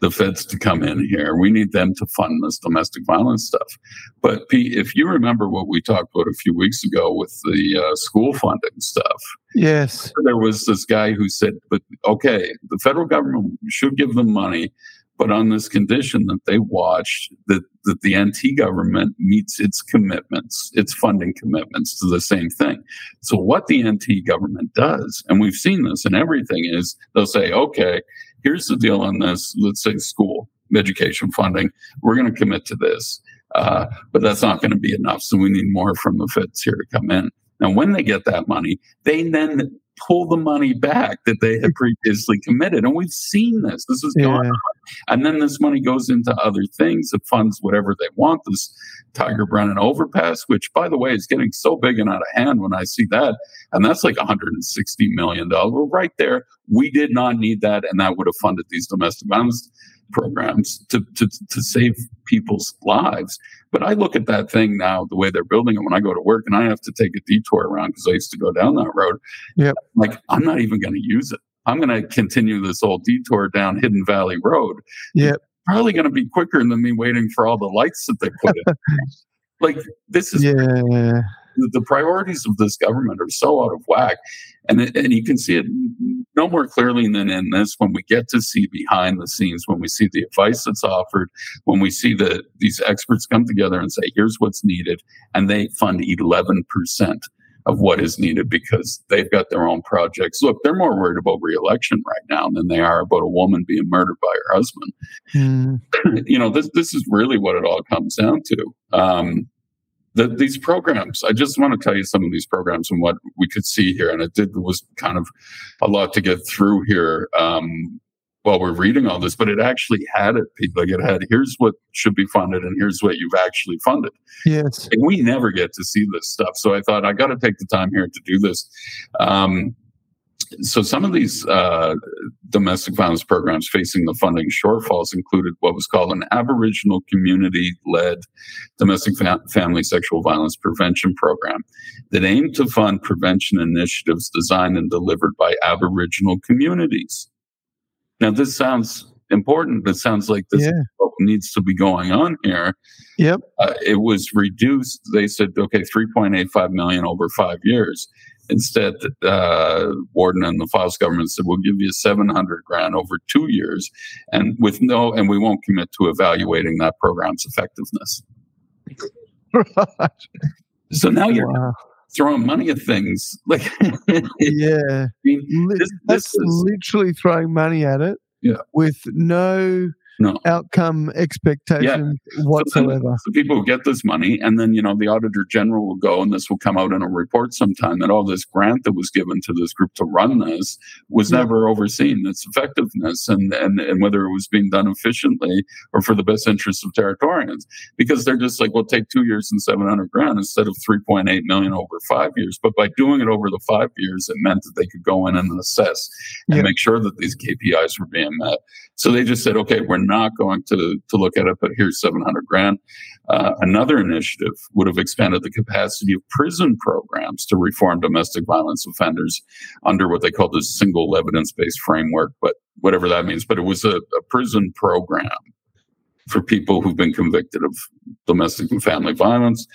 the feds to come in here. We need them to fund this domestic violence stuff. But Pete, if you remember what we talked about a few weeks ago with the uh, school funding stuff, yes, there was this guy who said, "But okay, the federal government should give them money." But on this condition that they watch that, that the NT government meets its commitments, its funding commitments to the same thing. So what the NT government does, and we've seen this in everything, is they'll say, okay, here's the deal on this, let's say school education funding. We're going to commit to this. Uh, but that's not going to be enough. So we need more from the feds here to come in. Now, when they get that money, they then pull the money back that they had previously committed. And we've seen this. This is going yeah. on. And then this money goes into other things. It funds whatever they want. This Tiger Brennan overpass, which, by the way, is getting so big and out of hand when I see that. And that's like $160 million. Well, right there, we did not need that. And that would have funded these domestic violence programs to, to, to save people's lives. But I look at that thing now, the way they're building it when I go to work and I have to take a detour around because I used to go down that road. Yep. Like, I'm not even going to use it. I'm going to continue this old detour down Hidden Valley Road. Yep. Probably going to be quicker than me waiting for all the lights that they put in. like, this is. Yeah the priorities of this government are so out of whack. And, and you can see it no more clearly than in this when we get to see behind the scenes, when we see the advice that's offered, when we see that these experts come together and say, here's what's needed, and they fund 11% of what is needed because they've got their own projects. Look, they're more worried about reelection right now than they are about a woman being murdered by her husband. Mm. you know, this this is really what it all comes down to. Um, the, these programs, I just want to tell you some of these programs and what we could see here. And it did was kind of a lot to get through here um, while we're reading all this, but it actually had it, people. Like it had, here's what should be funded and here's what you've actually funded. Yes. And we never get to see this stuff. So I thought I got to take the time here to do this. Um, so some of these uh, domestic violence programs facing the funding shortfalls included what was called an Aboriginal community-led domestic fa- family sexual violence prevention program that aimed to fund prevention initiatives designed and delivered by Aboriginal communities. Now, this sounds important. It sounds like this yeah. needs to be going on here. Yep. Uh, it was reduced. They said, okay, 3.85 million over five years. Instead, uh, Worden and the Fyles government said, we'll give you 700 grand over two years and with no, and we won't commit to evaluating that program's effectiveness. Right. So now you're wow. throwing money at things. Like, yeah. I mean, this, That's this is, literally throwing money at it yeah. with no no. outcome expectation yeah. whatsoever. So, people will get this money, and then you know the auditor general will go, and this will come out in a report sometime that all this grant that was given to this group to run this was yeah. never overseen. Its effectiveness and, and and whether it was being done efficiently or for the best interests of Territorians, because they're just like, well, take two years and seven hundred grand instead of three point eight million over five years. But by doing it over the five years, it meant that they could go in and assess and yeah. make sure that these KPIs were being met. So they just said, okay, we're not going to, to look at it, but here's 700 grand. Uh, another initiative would have expanded the capacity of prison programs to reform domestic violence offenders under what they call the single evidence based framework, but whatever that means. But it was a, a prison program for people who've been convicted of domestic and family violence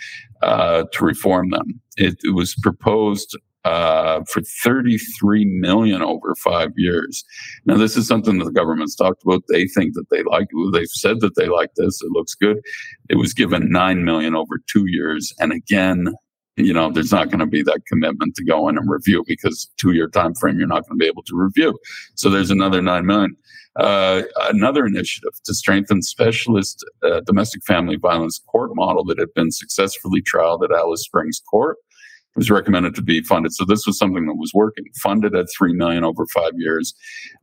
uh, to reform them. It, it was proposed uh, for 33 million over five years. Now, this is something that the government's talked about. They think that they like. They've said that they like this. It looks good. It was given nine million over two years, and again, you know, there's not going to be that commitment to go in and review because two-year time frame you're not going to be able to review. So there's another nine million. Uh, another initiative to strengthen specialist uh, domestic family violence court model that had been successfully trialed at Alice Springs Court was recommended to be funded. So this was something that was working, funded at three million over five years.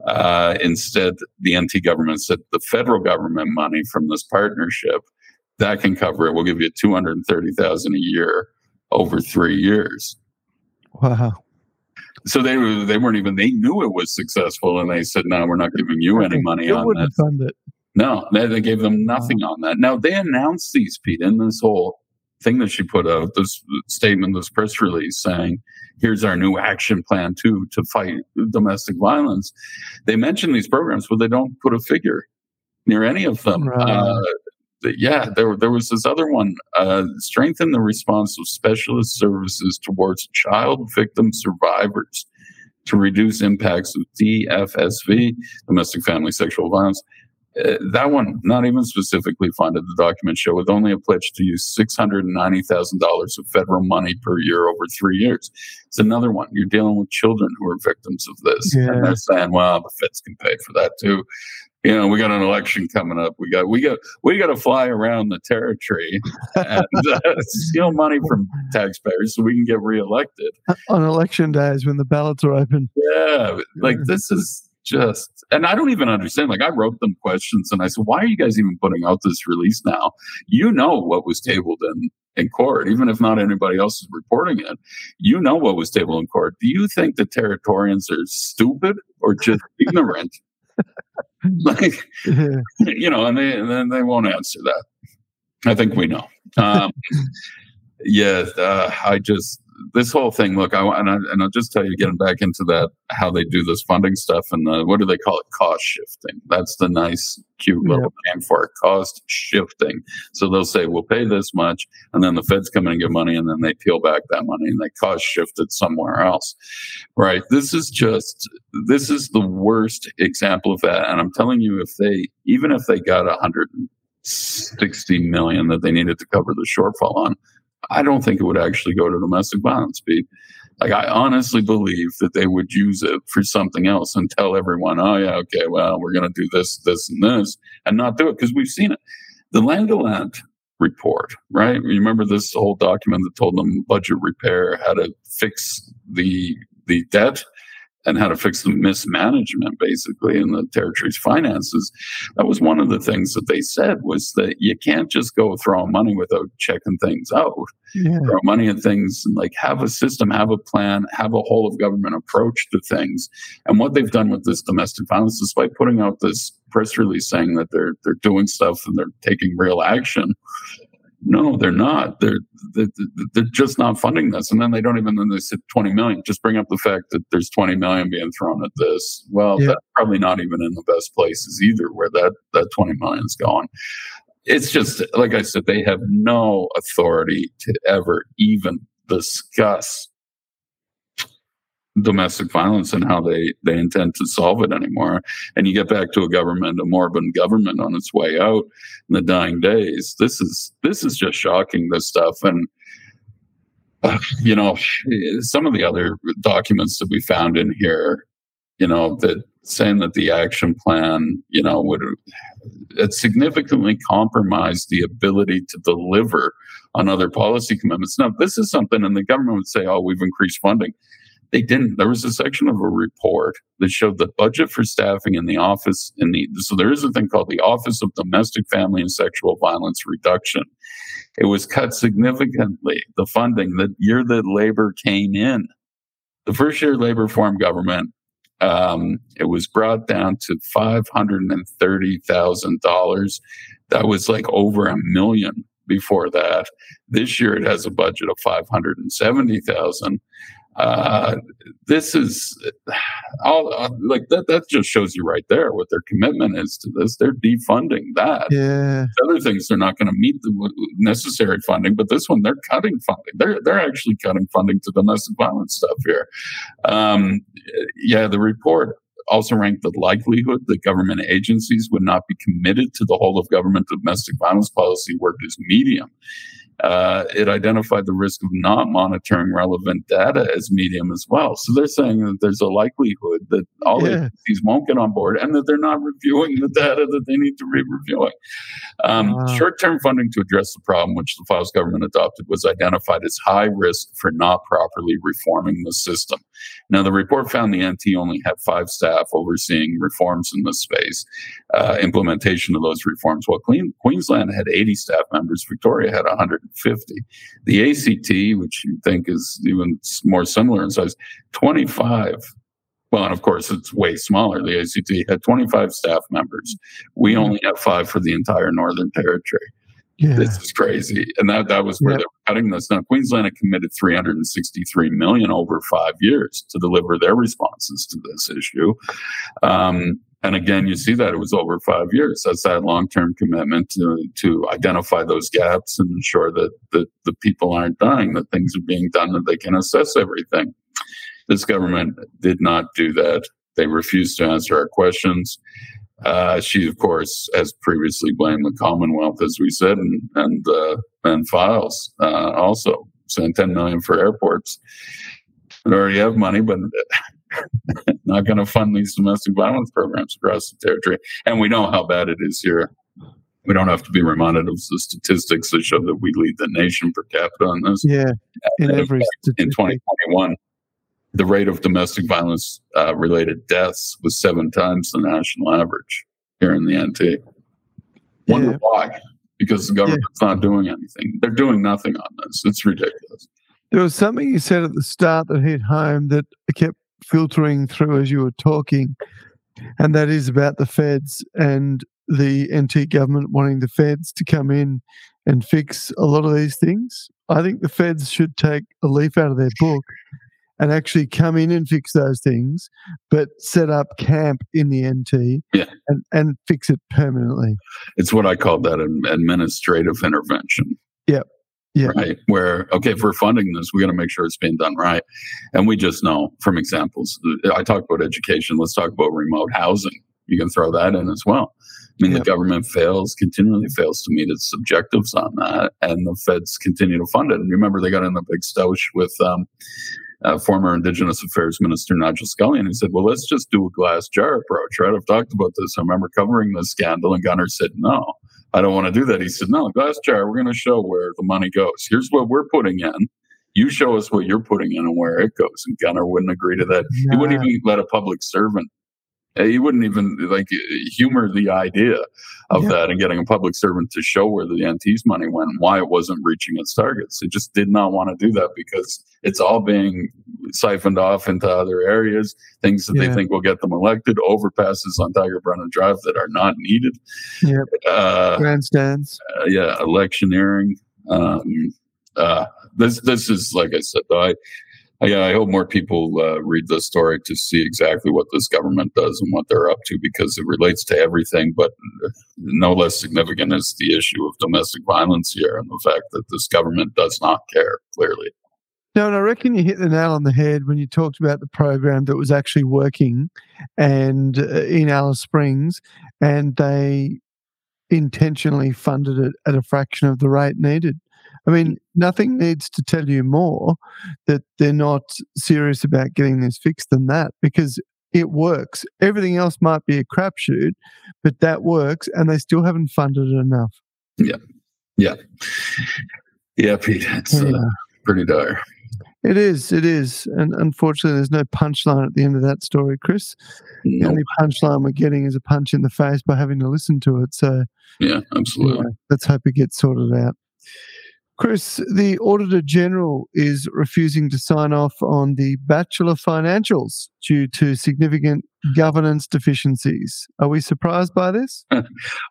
Uh, instead, the NT government said the federal government money from this partnership that can cover it. We'll give you two hundred and thirty thousand a year over three years. Wow. So they were they weren't even they knew it was successful and they said no we're not giving you any money on that. Fund it. No, they, they gave them nothing wow. on that. Now they announced these Pete in this whole thing that she put out, this statement, this press release saying, here's our new action plan two to fight domestic violence. They mention these programs, but they don't put a figure near any of them. Right. Uh, yeah, there there was this other one. Uh, strengthen the response of specialist services towards child victim survivors to reduce impacts of DFSV, domestic family sexual violence, uh, that one, not even specifically funded, the documents show, with only a pledge to use $690,000 of federal money per year over three years. It's another one. You're dealing with children who are victims of this. Yeah. And they're saying, well, the feds can pay for that too. you know, we got an election coming up. We got we got we got to fly around the territory and uh, steal money from taxpayers so we can get reelected on election days when the ballots are open. Yeah, like this is just, and I don't even understand. Like I wrote them questions and I said, "Why are you guys even putting out this release now? You know what was tabled in in court, even if not anybody else is reporting it. You know what was tabled in court. Do you think the Territorians are stupid or just ignorant?" like, you know, and they and then they won't answer that. I think we know. Um, yeah, uh, I just this whole thing. Look, I and, I and I'll just tell you, getting back into that, how they do this funding stuff, and the, what do they call it? Cost shifting. That's the nice, cute little yep. name for it. Cost shifting. So they'll say we'll pay this much, and then the feds come in and give money, and then they peel back that money and they cost shift it somewhere else. Right. This is just this is the worst example of that. And I'm telling you, if they even if they got a hundred 60 million that they needed to cover the shortfall on. I don't think it would actually go to domestic violence. Be like I honestly believe that they would use it for something else and tell everyone, "Oh yeah, okay, well we're going to do this, this, and this," and not do it because we've seen it. The Land report, right? You remember this whole document that told them budget repair, how to fix the the debt and how to fix the mismanagement basically in the territory's finances. That was one of the things that they said was that you can't just go throw money without checking things out. Yeah. Throw money at things and like have a system, have a plan, have a whole of government approach to things. And what they've done with this domestic violence, despite putting out this press release saying that they're they're doing stuff and they're taking real action, no, they're not. They're, they're, they're just not funding this. And then they don't even, then they said 20 million. Just bring up the fact that there's 20 million being thrown at this. Well, yeah. that's probably not even in the best places either where that, that 20 million is going. It's just, like I said, they have no authority to ever even discuss domestic violence and how they, they intend to solve it anymore. And you get back to a government, a Moribund government on its way out in the dying days. This is this is just shocking. This stuff and. Uh, you know, some of the other documents that we found in here, you know, that saying that the action plan, you know, would it significantly compromise the ability to deliver on other policy commitments. Now, this is something, and the government would say, "Oh, we've increased funding." They didn't. There was a section of a report that showed the budget for staffing in the office in the so there is a thing called the Office of Domestic Family and Sexual Violence Reduction. It was cut significantly, the funding the year that labor came in. The first year labor form government, um, it was brought down to five hundred and thirty thousand dollars. That was like over a million before that. This year it has a budget of 570,000. Uh, this is all uh, like that. That just shows you right there what their commitment is to this. They're defunding that. Yeah. Other things they're not going to meet the necessary funding, but this one they're cutting funding. They're they're actually cutting funding to domestic violence stuff here. Um, yeah, the report also ranked the likelihood that government agencies would not be committed to the whole of government domestic violence policy work as medium uh, it identified the risk of not monitoring relevant data as medium as well. So they're saying that there's a likelihood that all yeah. agencies won't get on board and that they're not reviewing the data that they need to be reviewing. Um, wow. Short term funding to address the problem, which the Fyles government adopted, was identified as high risk for not properly reforming the system. Now, the report found the NT only had five staff overseeing reforms in this space, uh, implementation of those reforms, while Queensland had 80 staff members, Victoria had 150. The ACT, which you think is even more similar in size, 25. Well, and of course, it's way smaller. The ACT had 25 staff members. We mm-hmm. only have five for the entire Northern Territory. Yeah. This is crazy. And that, that was where yep. they were cutting this. Now, Queensland had committed 363 million over five years to deliver their responses to this issue. Um, and again, you see that it was over five years. That's that long-term commitment to, to identify those gaps and ensure that, that the people aren't dying, that things are being done, that they can assess everything. This government did not do that. They refused to answer our questions. Uh, she, of course, has previously blamed the Commonwealth, as we said, and and uh, and Fyles uh, also saying 10 million for airports. They already have money, but not going to fund these domestic violence programs across the territory. And we know how bad it is here. We don't have to be reminded of the statistics that show that we lead the nation per capita on this. Yeah, in every in 2021, the rate of domestic violence uh, related deaths was seven times the national average here in the NT. Wonder Yeah. why? Because the government's not doing anything. They're doing nothing on this. It's ridiculous. There was something you said at the start that hit home that kept filtering through as you were talking, and that is about the feds and the NT government wanting the feds to come in and fix a lot of these things. I think the feds should take a leaf out of their book and actually come in and fix those things, but set up camp in the NT Yeah. and, and fix it permanently. It's what I call that an administrative intervention. Yep. Yeah. Right. Where, okay, if we're funding this, we got to make sure it's being done right. And we just know from examples. I talked about education. Let's talk about remote housing. You can throw that in as well. I mean, Yep. the government fails, continually fails to meet its objectives on that, and the feds continue to fund it. And remember, they got in the big stoush with um, uh, former Indigenous Affairs Minister Nigel Scullion, who said, "Well, let's just do a glass jar approach." Right? I've talked about this. I remember covering this scandal, and Gunner said, "No, I don't want to do that." He said, "No, glass jar. We're going to show where the money goes. Here's what we're putting in. You show us what you're putting in and where it goes." And Gunner wouldn't agree to that. He wouldn't even let a public servant. Uh, He wouldn't even like humor the idea of Yeah. that and getting a public servant to show where the NT's money went and why it wasn't reaching its targets. It just did not want to do that because it's all being siphoned off into other areas, things that Yeah. they think will get them elected, overpasses on Tiger Brennan Drive that are not needed. Yep. Uh, grandstands. uh, yeah, electioneering. Um, uh, this this is like I said. Though I, I, I hope more people uh, read this story to see exactly what this government does and what they're up to because it relates to everything. But no less significant is the issue of domestic violence here and the fact that this government does not care. Clearly, No, and I reckon you hit the nail on the head when you talked about the program that was actually working, and uh, in Alice Springs, and they intentionally funded it at a fraction of the rate needed. I mean, nothing needs to tell you more that they're not serious about getting this fixed than that because it works. Everything else might be a crapshoot, but that works, and they still haven't funded it enough. yeah, yeah, yeah, Pete, it's uh, pretty dire. It is, it is. And unfortunately, there's no punchline at the end of that story, Chris. The only punchline we're getting is a punch in the face by having to listen to it. So Yeah, absolutely. let's hope it gets sorted out. Chris, the Auditor General is refusing to sign off on the Batchelor financials due to significant governance deficiencies. Are we surprised by this?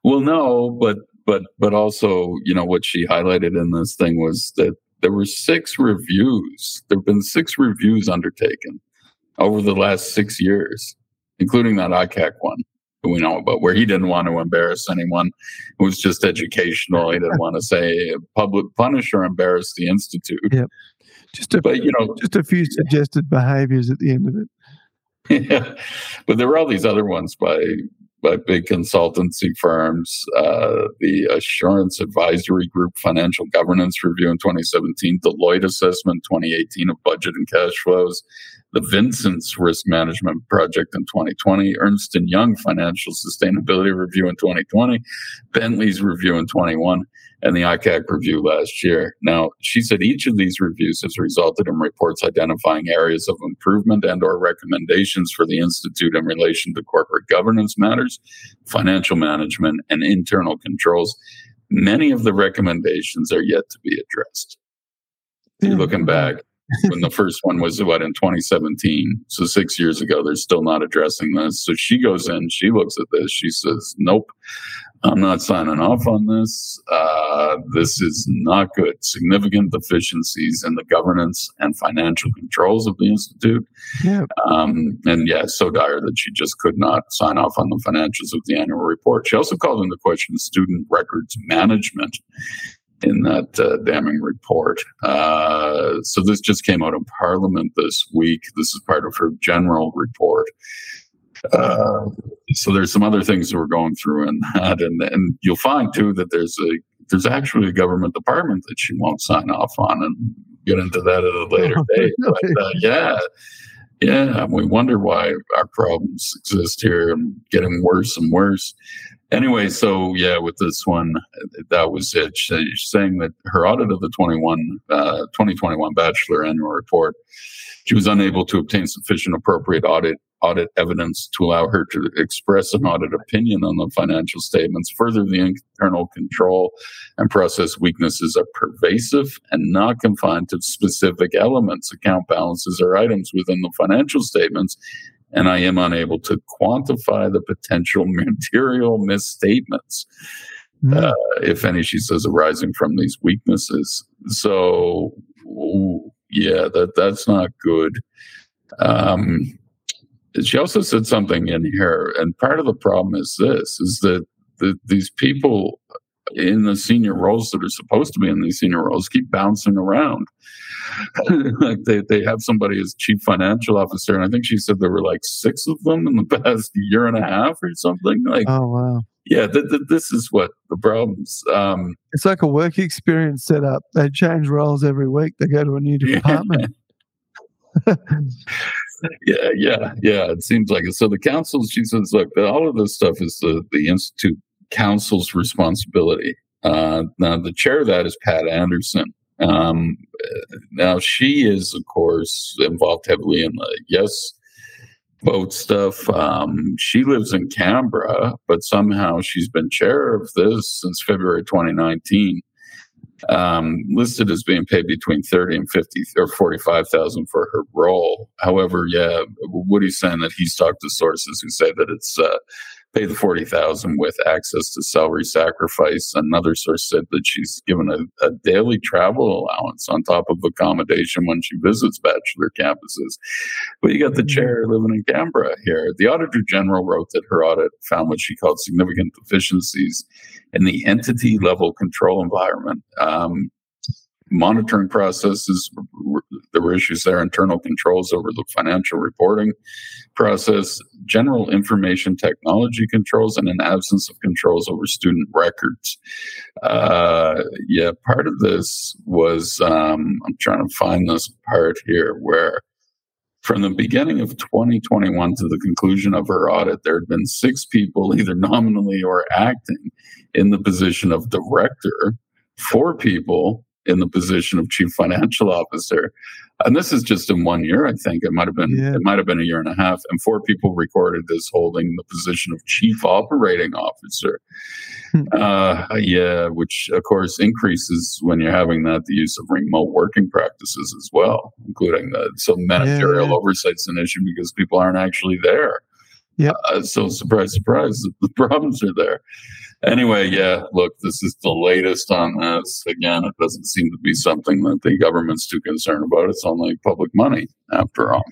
Well, no, but but but also, you know, what she highlighted in this thing was that there were six reviews. There have been six reviews undertaken over the last six years, including that ICAC one we know about, where he didn't want to embarrass anyone. It was just educational. He didn't want to say public punish or embarrass the institute. Yeah. Just a, But you know, just a few suggested behaviors at the end of it. yeah. But there were all these other ones by by big consultancy firms, uh, the Assurance Advisory Group Financial Governance Review in 2017, Deloitte Assessment 2018 of Budget and Cash Flows, the Vincent's Risk Management Project in 2020, Ernst and Young Financial Sustainability Review in 2020, Bentley's Review in 21, and the ICAC review last year. Now, she said each of these reviews has resulted in reports identifying areas of improvement and or recommendations for the institute in relation to corporate governance matters, financial management, and internal controls. Many of the recommendations are yet to be addressed. You're looking back when the first one was what in 2017 so six years ago they're still not addressing this. So she goes in she looks at this she says nope i'm not signing off on this. Uh, this is not good. Significant deficiencies in the governance and financial controls of the institute. Yeah. um, and yeah, so dire that she just could not sign off on the financials of the annual report. She also called into question student records management in that uh, damning report. Uh, so this just came out in Parliament this week. This is part of her general report. Uh, so there's some other things that we're going through in that, and and you'll find too that there's a there's actually a government department that she won't sign off on, and get into that at a later Oh, date. But uh, yeah, yeah, we wonder why our problems exist here and getting worse and worse. Anyway, so yeah, with this one, that was it. She's saying that her audit of the 21, uh, 2021 Batchelor Annual Report, she was unable to obtain sufficient appropriate audit audit evidence to allow her to express an audit opinion on the financial statements. Further, the internal control and process weaknesses are pervasive and not confined to specific elements, account balances, or items within the financial statements. And I am unable to quantify the potential material misstatements, mm. uh, if any, she says, arising from these weaknesses. So, ooh, yeah, that that's not good. Um, she also said something in here, and part of the problem is this: is that the, these people in the senior roles that are supposed to be in these senior roles keep bouncing around. like they, they have somebody as chief financial officer, and I think she said there were like six of them in the past year and a half or something. Like, oh wow, yeah, th- th- this is what the problems. Um, it's like a work experience setup. They change roles every week. They go to a new department. yeah, yeah, yeah. It seems like it. So the council, she says, look, all of this stuff is the the institute council's responsibility. Uh, now the chair of that is Pat Anderson. Um, now she is, of course, involved heavily in the yes vote stuff. Um, she lives in Canberra, but somehow she's been chair of this since February 2019 um, listed as being paid between 30 and 50 or 45,000 for her role. However, yeah, Woody's saying that he's talked to sources who say that it's uh, pay the 40,000 with access to salary sacrifice. Another source said that she's given a, a, daily travel allowance on top of accommodation when she visits Batchelor campuses. But you got the mm-hmm. chair living in Canberra here. The Auditor General wrote that her audit found what she called significant deficiencies in the entity level control environment. Um, monitoring processes. There were issues there, internal controls over the financial reporting process, general information technology controls, and an absence of controls over student records. Uh, yeah, part of this was um, I'm trying to find this part here where. From the beginning of 2021 to the conclusion of her audit, there had been six people, either nominally or acting, in the position of director, four people in the position of chief financial officer. And this is just in one year, I think. It might have been yeah. it might have been a year and a half. And four people recorded as holding the position of chief operating officer. Hmm. uh, yeah, which of course increases when you're having that the use of remote working practices as well, including the so managerial yeah, yeah. oversight's an issue because people aren't actually there. Yeah. Uh, so surprise, surprise, the problems are there anyway, yeah, look, this is the latest on this. Again, it doesn't seem to be something that the government's too concerned about. It's only public money, after all.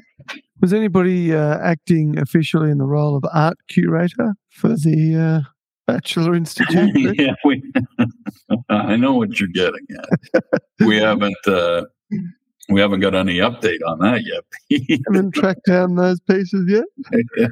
Was anybody uh, acting officially in the role of art curator for the uh, Batchelor Institute? yeah, we, I know what you're getting at. we haven't. Uh, we haven't got any update on that yet. haven't tracked down those pieces yet. yeah.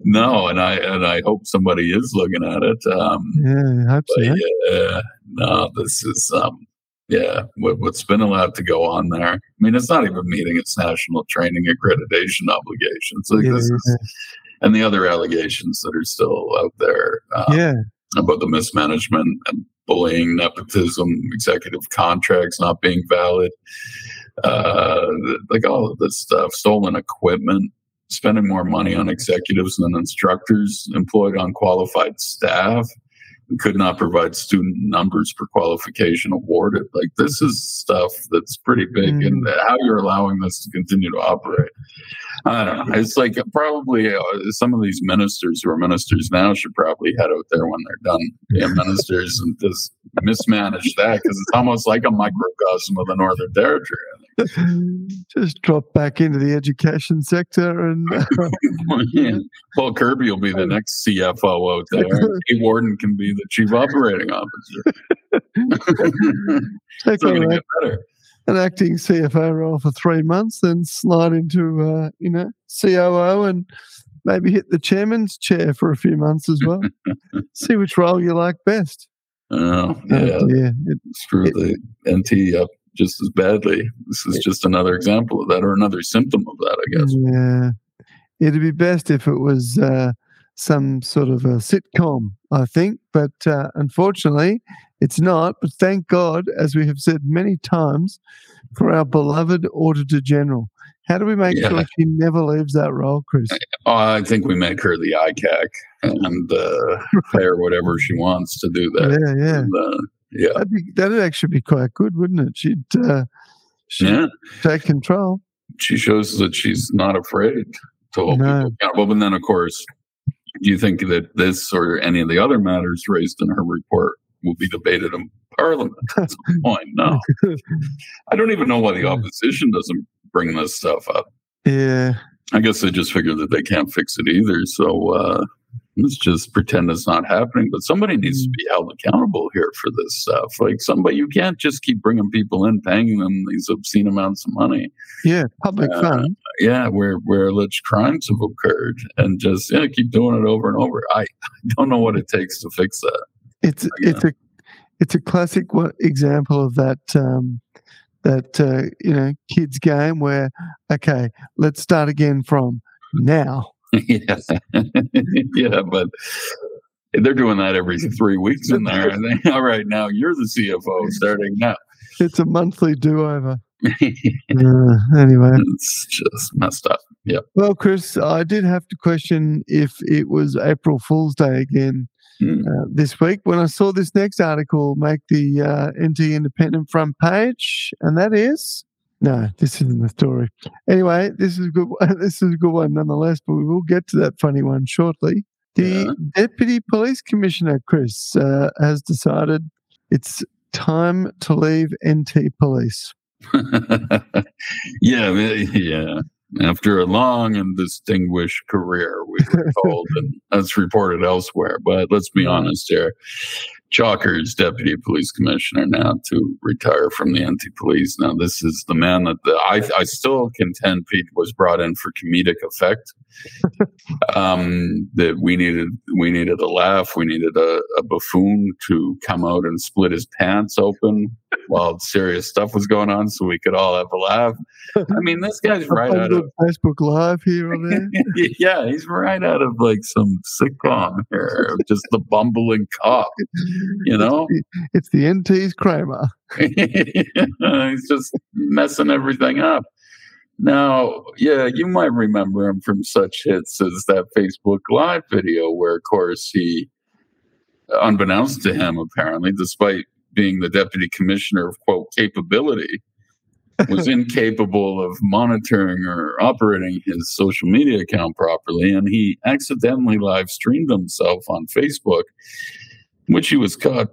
No, and I and I hope somebody is looking at it. Um, yeah, I hope so. Yeah, no, this is um, yeah, what, what's been allowed to go on there. I mean, it's not even meeting its national training accreditation obligations. Like yeah, this is, and the other allegations that are still out there. Um, yeah, about the mismanagement and bullying, nepotism, executive contracts not being valid, uh, like all of this stuff, stolen equipment, spending more money on executives than instructors, employed on qualified staff, could not provide student numbers per qualification awarded. Like this is stuff that's pretty big, mm. and how you're allowing this to continue to operate. I don't know. It's like probably uh, some of these ministers who are ministers now should probably head out there when they're done being ministers and just mismanage that because it's almost like a microcosm of the Northern Territory. Just drop back into the education sector and uh, Paul Kirby will be the next CFO out there. Dave Warden can be the chief operating officer. Take on get better. an acting CFO role for three months, then slide into uh, you know COO and maybe hit the chairman's chair for a few months as well. See which role you like best. Oh, yeah. yeah. It, Screw it, the NT up just as badly. This is just another example of that, or another symptom of that, I guess. Yeah, it'd be best if it was uh, some sort of a sitcom, I think, but uh, unfortunately, it's not. But thank God, as we have said many times, for our beloved Auditor General. How do we make Yeah. sure she never leaves that role, Chris? Oh, I think we make her the ICAC and uh, pay her whatever she wants to do that. Yeah, yeah. And, uh, yeah, That'd, be, that'd actually be quite good, wouldn't it? She'd, uh, she'd yeah. take control. She shows that she's not afraid to hold No. people accountable. And then, of course, do you think that this or any of the other matters raised in her report will be debated in Parliament at some point? No. I don't even know why the opposition doesn't bring this stuff up. Yeah, I guess they just figure that they can't fix it either. So uh, let's just pretend it's not happening. But somebody needs to be held accountable here for this stuff. Like somebody, you can't just keep bringing people in, paying them these obscene amounts of money. yeah. Public Uh, fund. Yeah, where where alleged crimes have occurred, and just yeah, keep doing it over and over. I, I don't know what it takes to fix that. It's it's a it's a classic example of that um, that uh, you know kids game where okay, let's start again from now. yeah, yeah, but they're doing that every three weeks in there. They, all right, now you're the CFO starting now. It's a monthly do over. Uh, anyway, it's just messed up. Yeah. well, Chris, I did have to question if it was April Fool's Day again Hmm. uh, this week when I saw this next article make the uh, NT Independent front page, and that is no, this isn't the story. Anyway, this is a good. one- This is a good one nonetheless, but we will get to that funny one shortly. The deputy police commissioner, Chris, uh, has decided it's time to leave NT Police. yeah, yeah. After a long and distinguished career, we were told, and that's reported elsewhere. But let's be honest here. Chalker's deputy police commissioner now to retire from the NT police. Now, this is the man that the, I, I still contend Pete was brought in for comedic effect. um, that we needed, we needed a laugh. We needed a, a buffoon to come out and split his pants open while serious stuff was going on, so we could all have a laugh. I mean, this guy's right out of Facebook Live here yeah, he's right out of like some sitcom here, just the bumbling cop, you know? It's the NT's Kramer. he's just messing everything up. Now, yeah, you might remember him from such hits as that Facebook Live video, where, of course, he, unbeknownst to him, apparently, despite being the deputy commissioner of quote capability, was incapable of monitoring or operating his social media account properly, and he accidentally live streamed himself on Facebook, which he was caught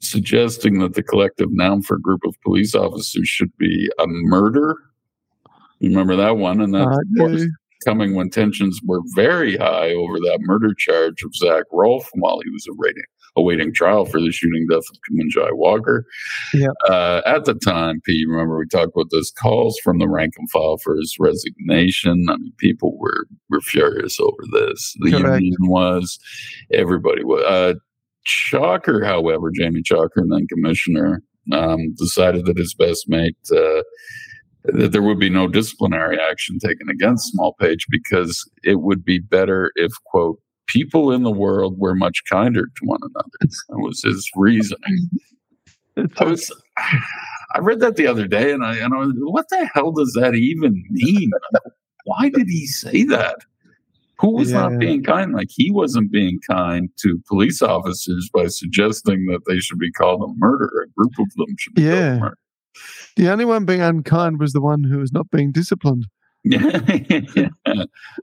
suggesting that the collective noun for a group of police officers should be a murder. You remember that one? And that I of course, coming when tensions were very high over that murder charge of Zach Rolfe while he was awaiting, awaiting trial for the shooting death of Kumanjai Walker. Yeah. Uh, at the time, Pete, remember we talked about those calls from the rank and file for his resignation. I mean, people were were furious over this. The Correct. union was, everybody was. Uh, Chalker, however, Jamie Chalker, and then Commissioner, um, decided that his best mate. Uh, that there would be no disciplinary action taken against Smallpage because it would be better if, quote, people in the world were much kinder to one another. That was his reasoning. I was, I read that the other day, and I, and I was, what the hell does that even mean? Why did he say that? Who was Yeah. not being kind? Like he wasn't being kind to police officers by suggesting that they should be called a murderer. A group of them should be Yeah. called murder. the only one being unkind was the one who was not being disciplined. Yeah.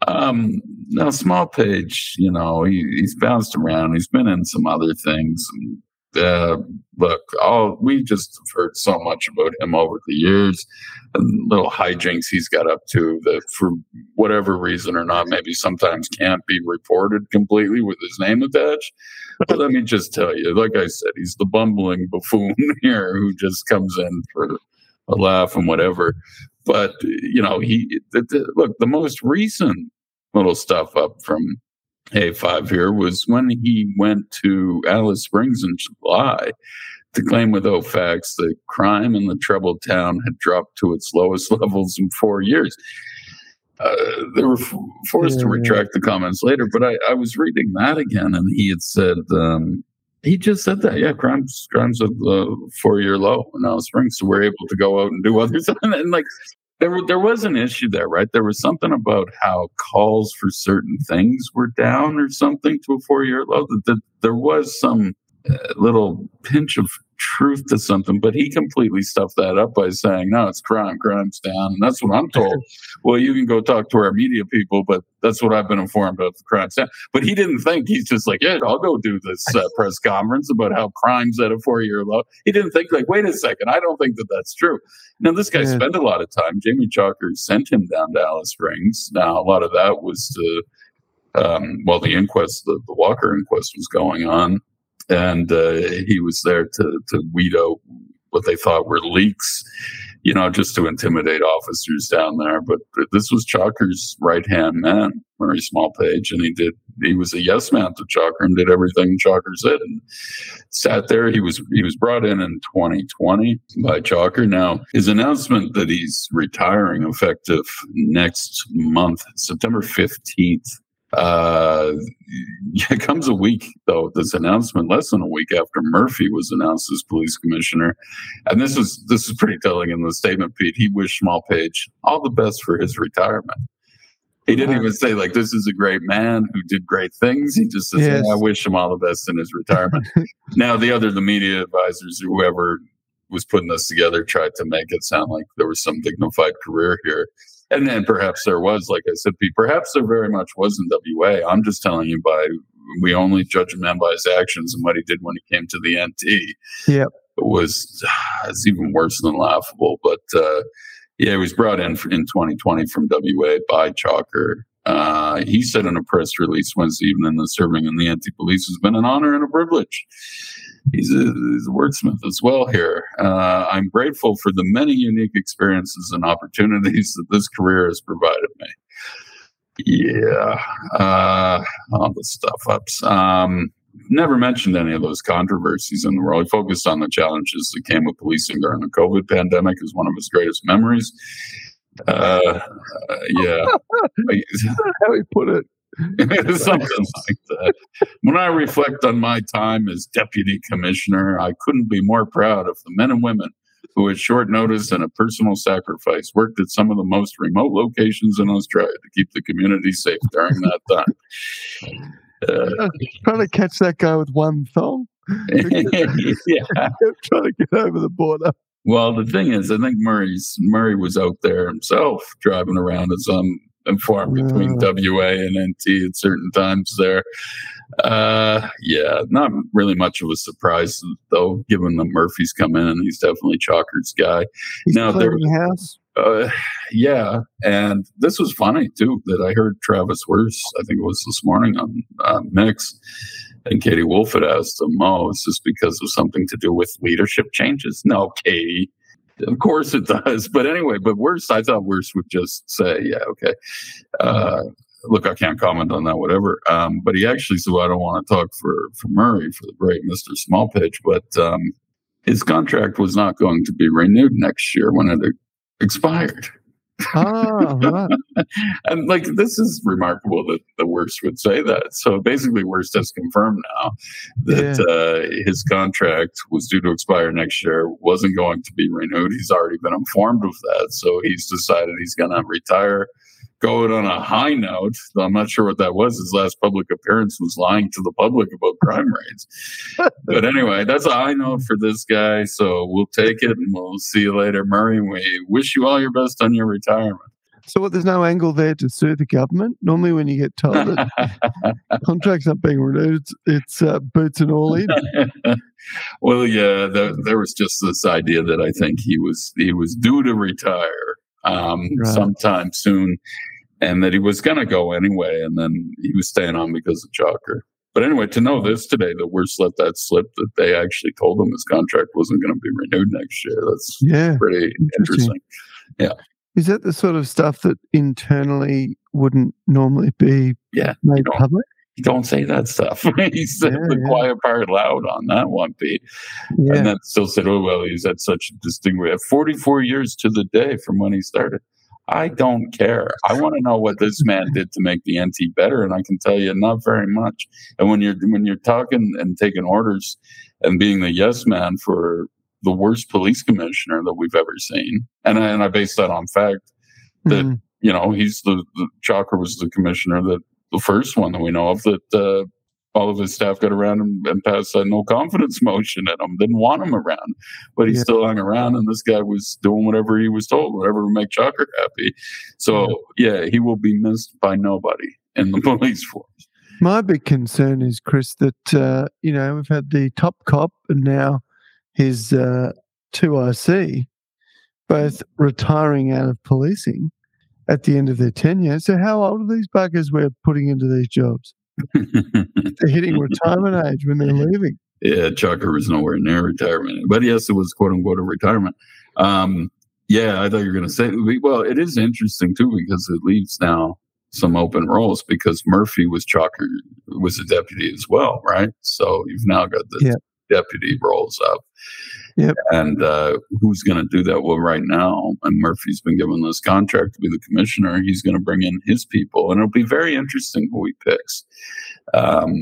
um, now, Smallpage, you know, he, he's bounced around. He's been in some other things. And, uh, look, all we just heard so much about him over the years and little hijinks he's got up to that, for whatever reason or not, maybe sometimes can't be reported completely with his name attached. But let me just tell you, like I said, he's the bumbling buffoon here who just comes in for a laugh and whatever but you know he the, the, look the most recent little stuff up from a5 here was when he went to alice springs in july to claim with facts that crime in the troubled town had dropped to its lowest levels in four years. Uh, they were f- forced yeah. to retract the comments later, but I, I, was reading that again, and he had said um, he just said that. Yeah, crimes crimes of the four year low in Alice Springs, so we're able to go out and do other stuff. And like there, there was an issue there, right? There was something about how calls for certain things were down or something to a four year low. That, there was some uh, little pinch of truth to something, but he completely stuffed that up by saying, no, it's crime, crime's down. And that's what I'm told. well, you can go talk to our media people, but that's what I've been informed of, the crime's down. But he didn't think, he's just like, yeah, I'll go do this uh, press conference about how crime's at a four year low. He didn't think, like, wait a second, I don't think that that's true. Now, this guy yeah. spent a lot of time. Jamie Chalker sent him down to Alice Springs. Now, a lot of that was to, um, well, the inquest, the, the Walker inquest was going on and uh, he was there to to weed out what they thought were leaks, you know, just to intimidate officers down there. But this was Chalker's right hand man, Murray Smallpage, and he did. He was a yes man to Chalker and did everything Chalker said, and sat there. He was he was brought in in 2020 by Chalker. Now his announcement that he's retiring effective next month, September 15th uh, it comes a week though this announcement, less than a week after Murphy was announced as police commissioner, and this is this is pretty telling in the statement. Pete, he wished Smallpage all the best for his retirement. He didn't even say like this is a great man who did great things. He just says, yes. "I wish him all the best in his retirement." now, the other the media advisors or whoever was putting this together tried to make it sound like there was some dignified career here. And then perhaps there was, like I said, perhaps there very much was in WA. I'm just telling you by we only judge a man by his actions and what he did when he came to the NT. Yep. It was it's even worse than laughable. But uh, yeah, he was brought in in 2020 from WA by Chalker. Uh, he said in a press release Wednesday evening that serving in the NT police has been an honor and a privilege he's a, he's a wordsmith as well here. Uh, I'm grateful for the many unique experiences and opportunities that this career has provided me. Yeah, uh, all the stuff ups. Um, never mentioned any of those controversies in the world. He focused on the challenges that came with policing during the COVID pandemic as one of his greatest memories. Uh, uh yeah. How he put it. Something like that. When I reflect on my time as deputy commissioner, I couldn't be more proud of the men and women who, at short notice and a personal sacrifice, worked at some of the most remote locations in Australia to keep the community safe during that time. Uh, trying to catch that guy with one thong. yeah, trying to get over the border. Well, the thing is, I think Murray's Murray was out there himself driving around as um and form between WA and NT at certain times there. Uh, yeah, not really much of a surprise though, given that Murphy's come in and he's definitely Chalker's guy. He's now there. Uh, yeah, and this was funny too that I heard Travis Wurst. I think it was this morning on uh, Mix, and Katie Woolf had asked him, "Oh, is this because of something to do with leadership changes?" No, Katie. Of course it does. But anyway, but Wurst, I thought Wurst would just say, yeah, okay. Uh, look, I can't comment on that, whatever. Um, but he actually said, well, I don't want to talk for, for Murray, for the great Mr. Smallpage, but um, his contract was not going to be renewed next year when it expired. Oh, and like this is remarkable that the worst would say that. So basically, worst has confirmed now that yeah. uh, his contract was due to expire next year, wasn't going to be renewed. He's already been informed of that, so he's decided he's going to retire going on a high note. I'm not sure what that was. His last public appearance was lying to the public about crime rates. but anyway, that's a high note for this guy. So we'll take it and we'll see you later, Murray. We wish you all your best on your retirement. So what, there's no angle there to sue the government. Normally, when you get told that contracts aren't being renewed, it's, it's uh, boots and all in. well, yeah, there, there was just this idea that I think he was he was due to retire um, right. sometime soon, and that he was going to go anyway, and then he was staying on because of Chalker. But anyway, to know this today, that Wurst let that slip, that they actually told him his contract wasn't going to be renewed next year. That's yeah, pretty interesting. interesting. Yeah. Is that the sort of stuff that internally wouldn't normally be yeah, made public? Don't say that stuff. he said Yeah, the yeah. quiet part loud on that one, Pete. Yeah. And then still said, oh, well, he's had such a distinguished 44 years to the day from when he started. I don't care. I want to know what this man did to make the NT better, and I can tell you not very much. And when you're when you're talking and taking orders and being the yes man for the worst police commissioner that we've ever seen, and I, and I base that on fact that Mm. you know he's the, the Chalker was the commissioner that the first one that we know of that uh, all of his staff got around and, and passed a no confidence motion at him. Didn't want him around, but he Yeah. still hung around, and this guy was doing whatever he was told, whatever would make Chalker happy. So yeah, he will be missed by nobody in the police force. My big concern is, Chris, that, uh, you know, we've had the top cop and now his uh, 2IC both retiring out of policing at the end of their tenure. So, how old are these buggers we're putting into these jobs? They're hitting retirement age when they're leaving. Yeah, Chalker was nowhere near retirement, but yes, it was quote unquote a retirement. Um, yeah, I thought you were going to say. Well, it is interesting too because it leaves now some open roles because Murphy was Chalker was a deputy as well, right? So you've now got the Yeah. deputy roles up. Yep. And uh, who's going to do that? Well, right now, and Murphy's been given this contract to be the commissioner. He's going to bring in his people, and it'll be very interesting who he picks. Um,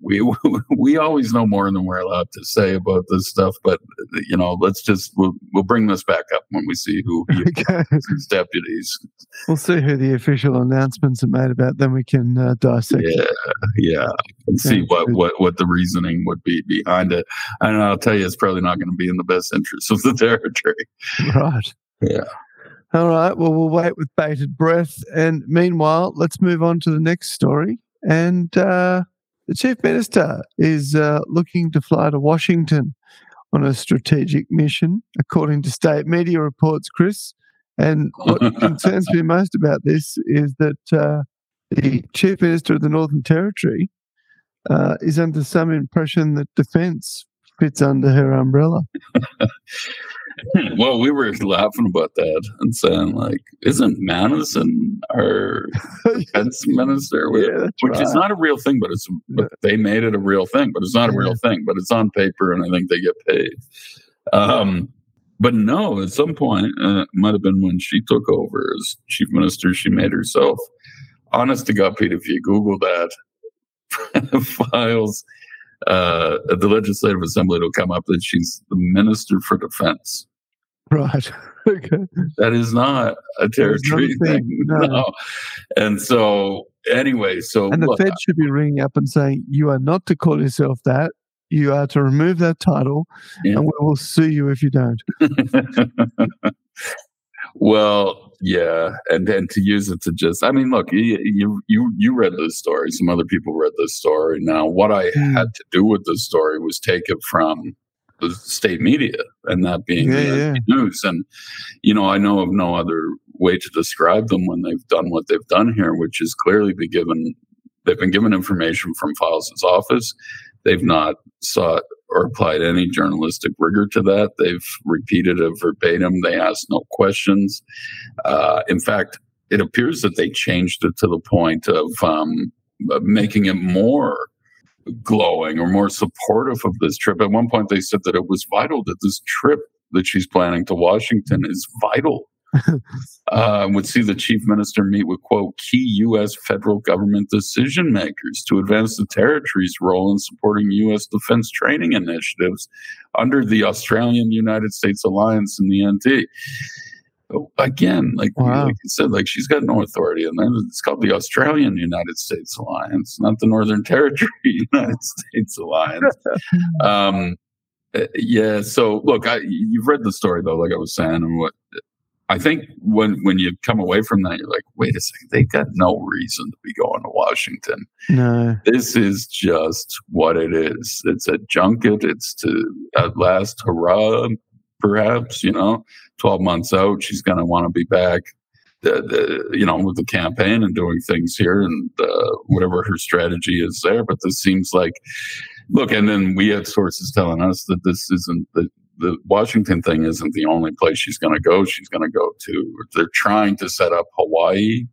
we we always know more than we're allowed to say about this stuff, but you know, let's just we'll we'll bring this back up when we see who Okay. his deputies. We'll see who the official announcements are made about, then we can uh, dissect. Yeah, yeah, and see Sounds what what what the reasoning would be behind it. And I'll tell you, it's probably not going to be in the best interest of the territory. Right. Yeah. All right. Well, we'll wait with bated breath. And meanwhile, let's move on to the next story. And uh, the Chief Minister is uh, looking to fly to Washington on a strategic mission, according to state media reports, Chris. And what concerns me most about this is that uh, the Chief Minister of the Northern Territory uh, is under some impression that defence fits under her umbrella. well, we were laughing about that and saying, like, isn't Manison our defense minister? Yeah, Which is not a real thing, but it's but they made it a real thing, but it's not a real thing, but it's on paper, and I think they get paid. Um, but no, at some point, uh, it might have been when she took over as chief minister, she made herself. Honest to God, Pete, if you Google that, Fyles uh, at the Legislative Assembly, it'll come up that she's the Minister for Defense. Right. okay. That is not a That is not a territory thing, thing. no. No. And so, anyway, so And the look, Fed should be ringing up and saying, you are not to call yourself that. You are to remove that title, Yeah. and we will sue you if you don't. well, yeah, and then to use it to just, I mean, look, you you you, read this story. Some other people read this story. Now, what I Hmm. had to do with this story was take it from the state media, and that being Yeah, the yeah. News. And you know, I know of no other way to describe them when they've done what they've done here, which is clearly be given. They've been given information from Fyles' office. They've not sought or applied any journalistic rigor to that. They've repeated it verbatim. They asked no questions. Uh, in fact, it appears that they changed it to the point of um, of making it more glowing or more supportive of this trip. At one point, they said that it was vital that this trip that she's planning to Washington is vital. uh, would see the chief minister meet with quote key U.S. federal government decision makers to advance the territory's role in supporting U.S. defense training initiatives under the Australian United States alliance in the NT. Again, like, Wow. like you said, like she's got no authority, and then it's called the Australian United States Alliance, not the Northern Territory United States Alliance. um, uh, yeah. So look, I, you've read the story though, like I was saying, and what I think when when you come away from that, you're like, wait a second, they got no reason to be going to Washington. No. This is just what it is. It's a junket. It's to at last hurrah, perhaps. You know, twelve months out, she's going to want to be back. The, the, you know, with the campaign and doing things here and uh, whatever her strategy is there. But this seems like, look, and then we had sources telling us that this isn't the the Washington thing isn't the only place she's going to go. She's going to go to. They're trying to set up Hawaii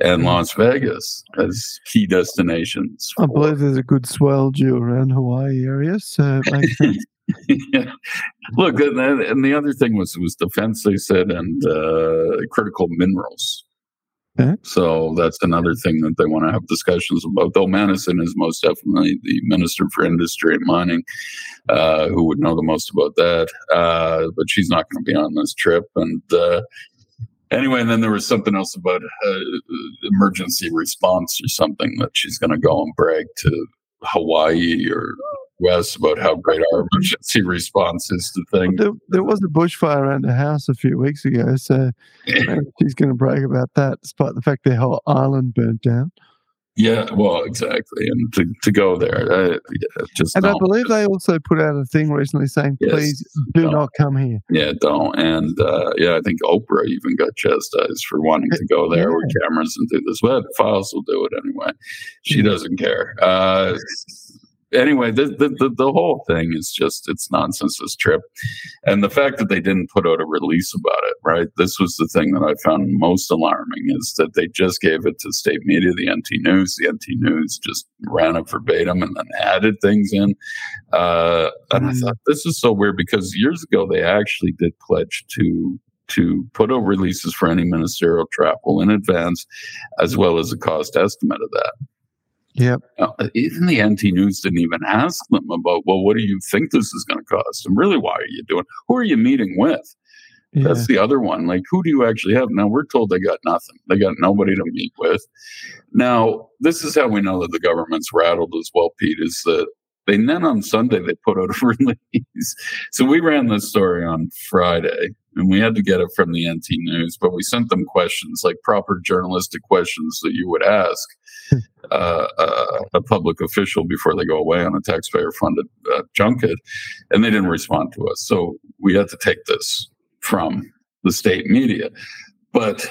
and Las Vegas as key destinations. I believe there's a good swell due around Hawaii area, so it makes sense. yeah. Look, and, and, the other thing was was defense. They said and uh, critical minerals. Okay. So that's another thing that they want to have discussions about. Though Manison is most definitely the minister for industry and mining, uh, who would know the most about that. Uh, but she's not going to be on this trip. And uh, anyway, and then there was something else about uh, emergency response or something that she's going to go and brag to Hawaii or Wes about how great our emergency response is to things. There, there, was a bushfire around the house a few weeks ago, so she's going to brag about that, despite the fact their whole island burnt down. Yeah, well, exactly, and to, to go there, uh, yeah, just and don't. I believe they also put out a thing recently saying, Yes, "Please do don't. not come here." Yeah, don't. And uh, yeah, I think Oprah even got chastised for wanting to go there Yeah. with cameras and do this. But Fyles will do it anyway. She doesn't care. Uh, anyway, the, the the whole thing is just it's nonsense. This trip, and the fact that they didn't put out a release about it. Right, this was the thing that I found most alarming is that they just gave it to state media, the NT News. The NT News just ran it verbatim and then added things in. Uh, and I Mm. thought this is so weird because years ago they actually did pledge to to put out releases for any ministerial travel in advance, as well as a cost estimate of that. Yep. Now, uh, even the NT News didn't even ask them about, well, what do you think this is going to cost? And really, why are you doing? Who are you meeting with? Yeah. That's the other one. Like, who do you actually have? Now, we're told they got nothing. They got nobody to meet with. Now, this is how we know that the government's rattled as well, Pete, is that they then on Sunday they put out a release. So we ran this story on Friday and we had to get it from the NT News, but we sent them questions like proper journalistic questions that you would ask uh, uh, a public official before they go away on a taxpayer funded uh, junket, and they didn't respond to us. So we had to take this from the state media. But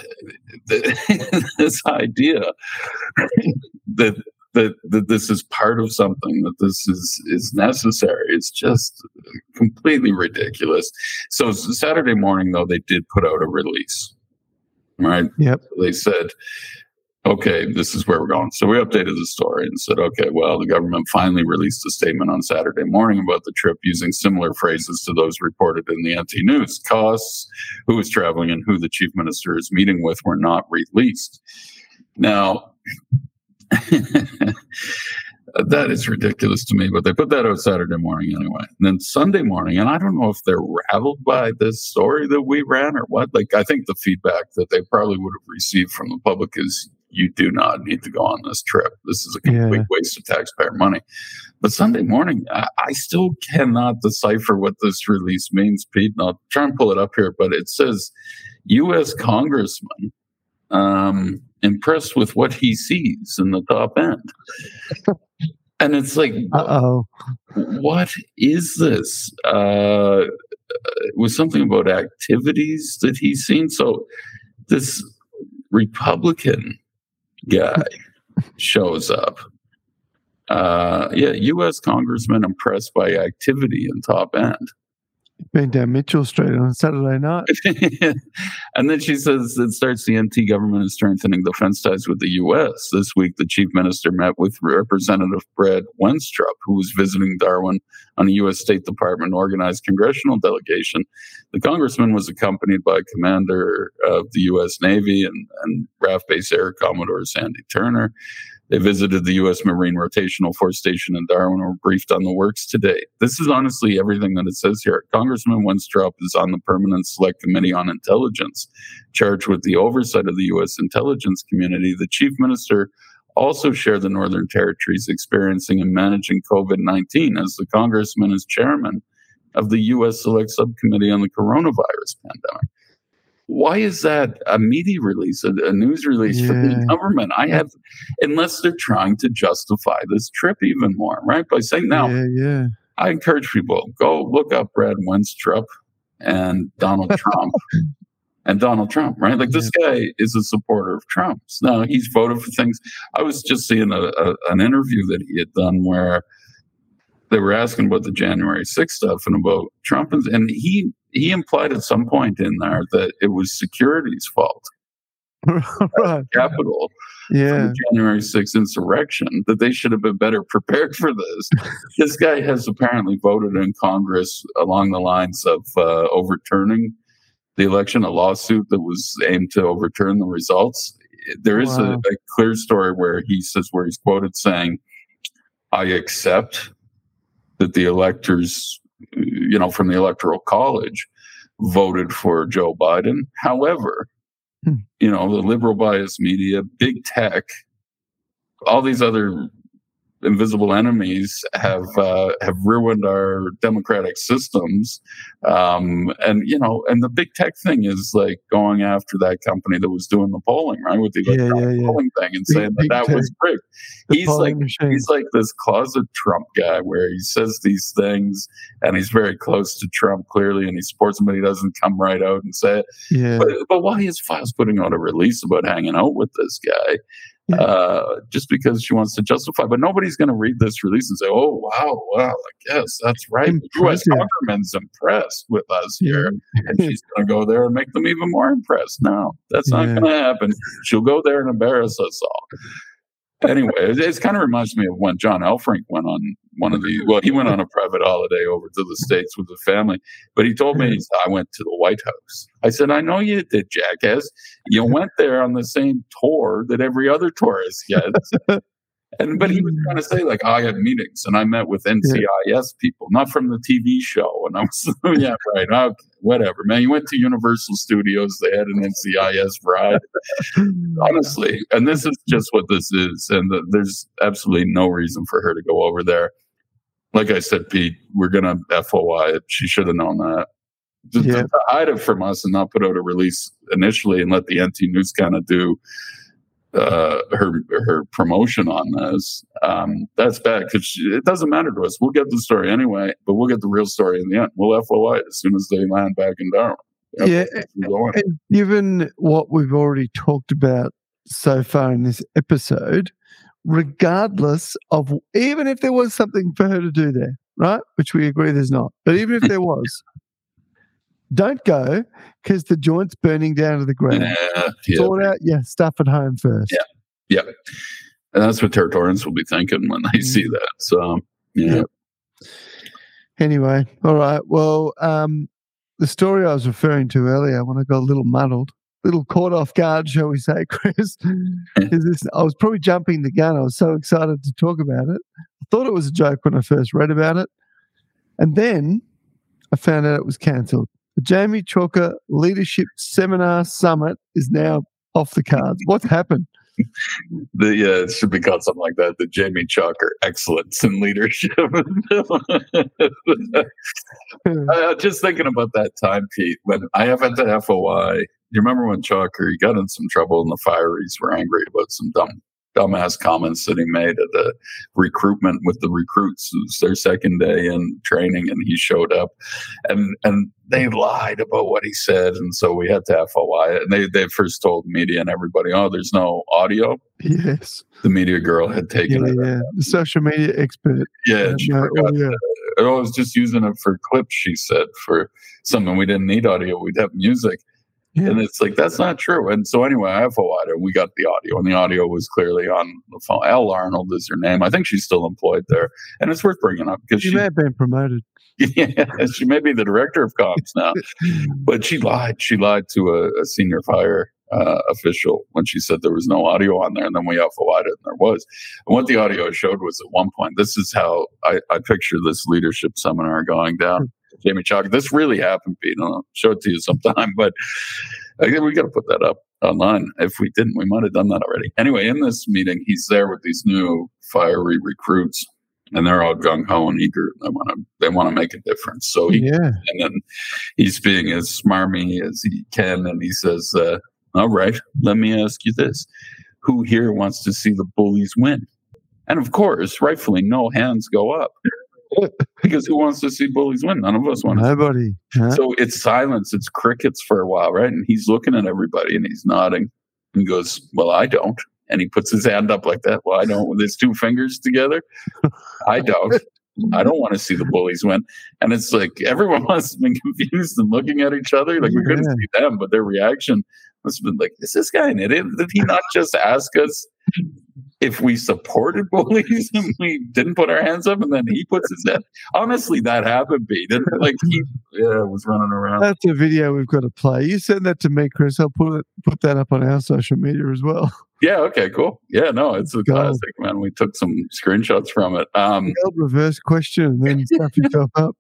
the, this idea that that that this is part of something that this is is necessary it's just completely ridiculous so saturday morning though they did put out a release right Yep. they said okay this is where we're going. So we updated the story and said okay well the government finally released a statement on saturday morning about the trip using similar phrases to those reported in the nt news costs who was traveling and who the chief minister is meeting with were not released. Now that is ridiculous to me, but they put that out Saturday morning anyway. And then Sunday morning, and I don't know if they're rattled by this story that we ran or what. Like, I think the feedback that they probably would have received from the public is you do not need to go on this trip. This is a complete Yeah. waste of taxpayer money. But Sunday morning, I, I still cannot decipher what this release means, Pete. And I'll try and pull it up here, but it says U.S. Congressman um, impressed with what he sees in the top end. and it's like, Uh oh. what is this? Uh, it was something about activities that he's seen. So this Republican guy shows up. Uh, yeah, U.S. congressman impressed by activity in top end. Been down Mitchell Street on Saturday night. and then she says it starts the NT government is strengthening defense ties with the U.S. This week, the chief minister met with Representative Brad Wenstrup, who was visiting Darwin on a U.S. State Department organized congressional delegation. The congressman was accompanied by Commander of the U.S. Navy and, and RAF Base Air Commodore Sandy Turner. They visited the U.S. Marine Rotational Force Station in Darwin and were briefed on the works today. This is honestly everything that it says here. Congressman Wenstrup is on the Permanent Select Committee on Intelligence, charged with the oversight of the U.S. intelligence community. The chief minister also shared the Northern Territory's experiencing and managing COVID 19 as the congressman is chairman of the U.S. Select Subcommittee on the Coronavirus Pandemic. Why is that a media release, a, a news release from the government? I have, unless they're trying to justify this trip even more, right? By saying, now, Yeah, yeah. I encourage people go look up Brad Wenstrup and Donald Trump and Donald Trump, right? Like this guy is a supporter of Trump's. Now he's voted for things. I was just seeing a, a, an interview that he had done where they were asking about the January 6th stuff and about Trump, and, and he he implied at some point in there that it was security's fault. right. Capital Yeah. the January 6th insurrection, that they should have been better prepared for this. this guy has apparently voted in Congress along the lines of uh, overturning the election, a lawsuit that was aimed to overturn the results. There is a, a clear story where he says, where he's quoted saying, I accept that the electors, you know, from the Electoral College voted for Joe Biden. However, Hmm. you know, the liberal bias media, big tech, all these other invisible enemies have uh, have ruined our democratic systems. Um, and you know, and the big tech thing is like going after that company that was doing the polling, right, with the Yeah, yeah, yeah. polling thing, and Big- saying that that was rigged. He's like machine. he's like this closet Trump guy where he says these things and he's very close to Trump clearly and he supports him, but he doesn't come right out and say it. yeah. But, but why is Fyles putting out a release about hanging out with this guy? Yeah. Uh, just because she wants to justify, but nobody's going to read this release and say, "Oh, wow, wow, I guess that's right." The U.S. Government's impressed with us here, Yeah. and she's going to go there and make them even more impressed. No, that's not Yeah. going to happen. She'll go there and embarrass us all. Anyway, it, kind of reminds me of when John Elferink went on one of the. Well, he went on a private holiday over to the states with the family, but he told me I went to the White House. I said, I know you did, jackass. You went there on the same tour that every other tourist gets. And but he was trying to say like I had meetings and I met with NCIS people, not from the TV show. And I was yeah right, okay, whatever, man. You went to Universal Studios, they had an NCIS ride. Honestly, and this is just what this is, and the, there's absolutely no reason for her to go over there. Like I said, Pete, we're gonna FOI it. She should have known that. To- Yeah. to hide it from us and not put out a release initially and let the NT News kind of do uh, her her promotion on this. Um, that's bad because it doesn't matter to us. We'll get the story anyway, but we'll get the real story in the end. We'll FOI as soon as they land back in Darwin. Yeah, And given what we've already talked about so far in this episode, regardless of even if there was something for her to do there, right? Which we agree there's not, but even if there was, don't go because the joint's burning down to the ground. Yeah, yeah. Sort out your stuff at home first. Yeah. And that's what Territorians will be thinking when they see that. So, yeah. Yeah. Anyway, all right. Well, um, the story I was referring to earlier when I got a little muddled, little caught off guard, shall we say, Chris, is this I was probably jumping the gun. I was so excited to talk about it. I thought it was a joke when I first read about it. And then I found out it was cancelled. The Jamie Chalker Leadership Seminar Summit is now off the cards. What's happened? The, yeah, it should be called something like that. The Jamie Chalker Excellence in Leadership. uh, just thinking about that time, Pete, when I have at the FOI, you remember when Chalker, he got in some trouble and the fireys were angry about some dumb, dumbass comments that he made at the recruitment with the recruits. It was their second day in training and he showed up and, and they lied about what he said. And so we had to FOI it. And they, they first told media and everybody, oh, there's no audio. Yes. The media girl had Yeah, taken it. yeah. The social media expert. Yeah, she No oh, forgot audio. Oh, I was just using it for clips, she said, for something we didn't need audio, we'd have music. Yeah. And it's like, that's not true. And so, anyway, I FOI'd her and we got the audio, and the audio was clearly on the phone. Al Arnold is her name. I think she's still employed there. And it's worth bringing up because She she, may have been promoted. yeah, she may be the director of comms now, but she lied. She lied to a, a senior fire uh, official when she said there was no audio on there, and then we FOI'd it, and there was. And what the audio showed was at one point, this is how I, I picture this leadership seminar going down. Jamie Chalk, this really happened, Pete. I'll show it to you sometime, but I think we got to put that up online. If we didn't, we might have done that already. Anyway, in this meeting, he's there with these new fiery recruits, and they're all gung ho and eager. They want to they want to make a difference. So he Yeah. and then he's being as smarmy as he can, and he says, uh, "All right, let me ask you this: Who here wants to see the bullies win?" And of course, rightfully, no hands go up because who wants to see bullies win? None of us want to. Nobody. huh? So it's silence. It's crickets for a while, right? And he's looking at everybody and he's nodding and goes, "Well, I don't." And he puts his hand up like that. Well, I don't with his two fingers together. I don't. I don't want to see the bullies win. And it's like everyone must have been confused and looking at each other. Like we couldn't Yeah. see them, but their reaction must have been like, is this guy an idiot? Did he not just ask us if we supported bullies and we didn't put our hands up and then he puts his head? Honestly, that happened, Pete. Didn't it? Like he yeah, was running around. That's a video we've got to play. You send that to me, Chris. I'll put it put that up on our social media as well. Yeah, okay, cool. Yeah, no, it's a classic, man. We took some screenshots from it. Um reverse question and then stuff yourself up.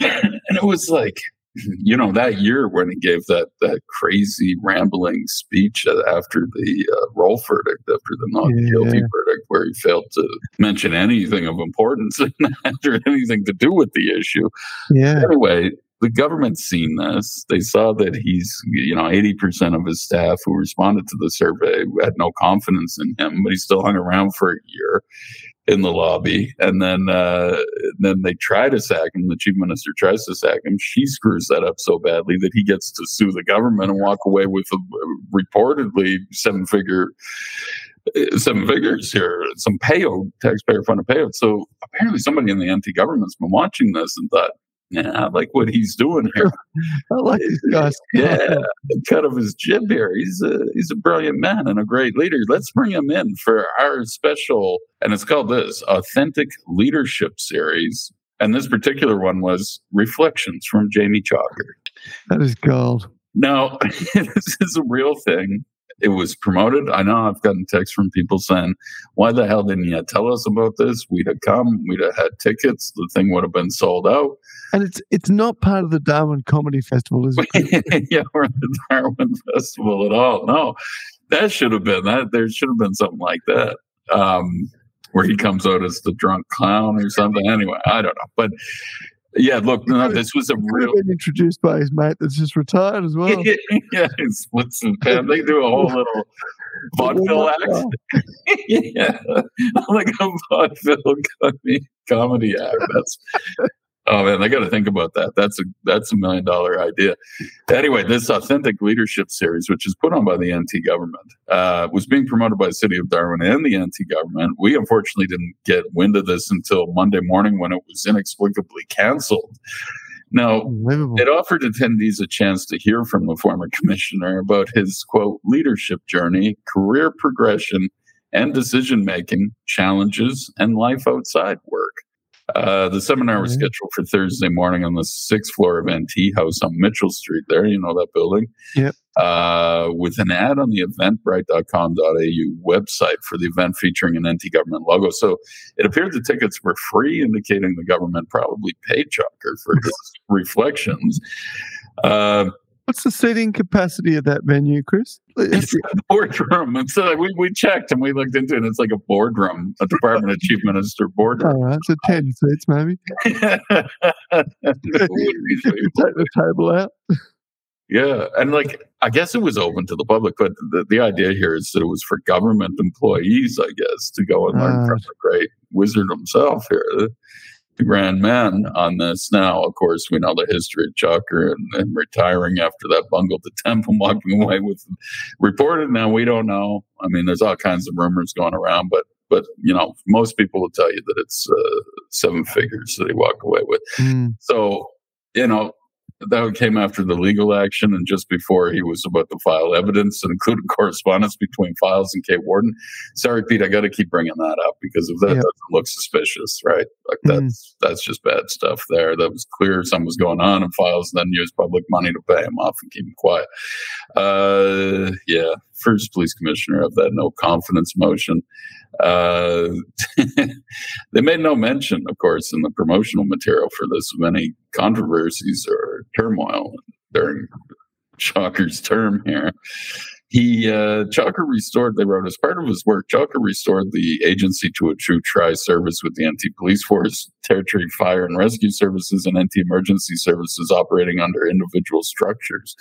and it was like you know that year when he gave that that crazy rambling speech after the uh, Rolfe verdict after the not Yeah. guilty verdict where he failed to mention anything of importance or anything to do with the issue Yeah. anyway the government's seen this they saw that he's you know 80% of his staff who responded to the survey had no confidence in him but he still hung around for a year in the lobby and then uh, then they try to sack him the chief minister tries to sack him. She screws that up so badly that he gets to sue the government and walk away with a reportedly seven figure uh, seven figures here some payout taxpayer funded payout. So apparently somebody in the NT government's been watching this and thought yeah, I like what he's doing here. I like this guy. yeah, cut of his jib here. He's a he's a brilliant man and a great leader. Let's bring him in for our special, and it's called this authentic leadership series. And this particular one was reflections from Jamie Chalker. That is gold. Now, this is a real thing. It was promoted. I know I've gotten texts from people saying, why the hell didn't you tell us about this? We'd have come, we'd have had tickets, the thing would have been sold out. And it's it's not part of the Darwin Comedy Festival, is it? yeah, we're or the Darwin Festival at all. No, that should have been that. There should have been something like that, um, where he comes out as the drunk clown or something. Anyway, I don't know, but yeah, look, no, this was a real. been introduced by his mate that's just retired as well. yeah, he splits and pan. They do a whole little vaudeville act. yeah, like a vaudeville comedy, comedy act. That's oh man, I got to think about that. That's a that's a million dollar idea. Anyway, this authentic leadership series, which is put on by the NT government, uh, was being promoted by the city of Darwin and the NT government. We unfortunately didn't get wind of this until Monday morning when it was inexplicably canceled. Now, it offered attendees a chance to hear from the former commissioner about his quote leadership journey, career progression, and decision making challenges and life outside work. Uh, the seminar was Mhm. scheduled for Thursday morning on the sixth floor of NT House on Mitchell Street. There, you know that building. Yep. Uh, with an ad on the eventbrite.com.au website for the event featuring an NT government logo. So it appeared the tickets were free, indicating the government probably paid Chalker for his reflections. Uh, What's the seating capacity of that venue, Chris? it's a boardroom. And so we, we checked and we looked into it. And it's like a boardroom, a Department of Chief Minister boardroom. All right, so 10 seats maybe. Take the table out. yeah. And like, I guess it was open to the public, but the, the idea here is that it was for government employees, I guess, to go and learn ah. from the great wizard himself here, the, grand man on this. Now, of course, we know the history of Chalker and, and retiring after that bungled attempt and walking away with reported. Now, we don't know. I mean, there's all kinds of rumors going around, but but you know, most people will tell you that it's uh, seven figures that he walked away with. Mm, So, you know, that came after the legal action and just before he was about to file evidence and included correspondence between Fyles and Kate Worden. Sorry, Pete, I got to keep bringing that up because if that Yeah. doesn't look suspicious, right? Like Mm. that's that's just bad stuff there. That was clear something was going on in files, and then use public money to pay him off and keep him quiet. Uh, yeah, first police commissioner of that no confidence motion. Uh, they made no mention, of course, in the promotional material for this of any controversies or turmoil during Chalker's term here. He uh, Chalker restored. They wrote as part of his work. Chalker restored the agency to a true tri service with the NT Police Force, Territory Fire and Rescue Services, and NT Emergency Services operating under individual structures.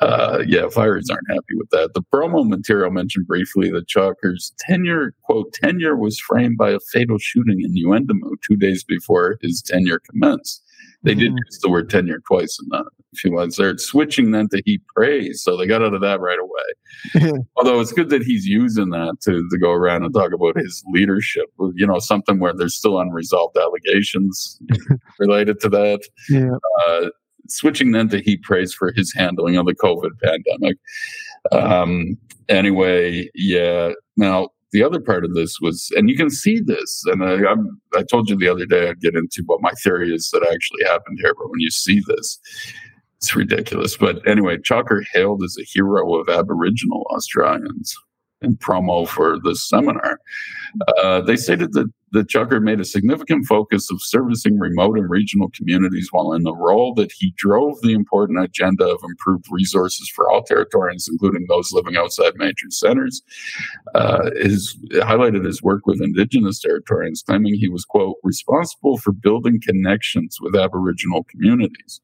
Uh, yeah, fires aren't happy with that. The promo material mentioned briefly that Chalker's tenure, quote, tenure was framed by a fatal shooting in Yuendumu two days before his tenure commenced. They did mm. use the word tenure twice in that a few lines there. Switching then to he prays. So they got out of that right away. Although it's good that he's using that to, to go around and talk about his leadership, you know, something where there's still unresolved allegations related to that. Yeah. Uh, switching then to he prays for his handling of the COVID pandemic. Um, anyway, yeah. Now, the other part of this was, and you can see this, and I, I'm, I told you the other day I'd get into what my theory is that actually happened here, but when you see this, it's ridiculous. But anyway, Chalker hailed as a hero of Aboriginal Australians in promo for this seminar. Uh, they stated that that Chalker made a significant focus of servicing remote and regional communities while in the role that he drove the important agenda of improved resources for all Territorians, including those living outside major centers. Uh, his highlighted his work with Indigenous Territorians, claiming he was, quote, responsible for building connections with Aboriginal communities.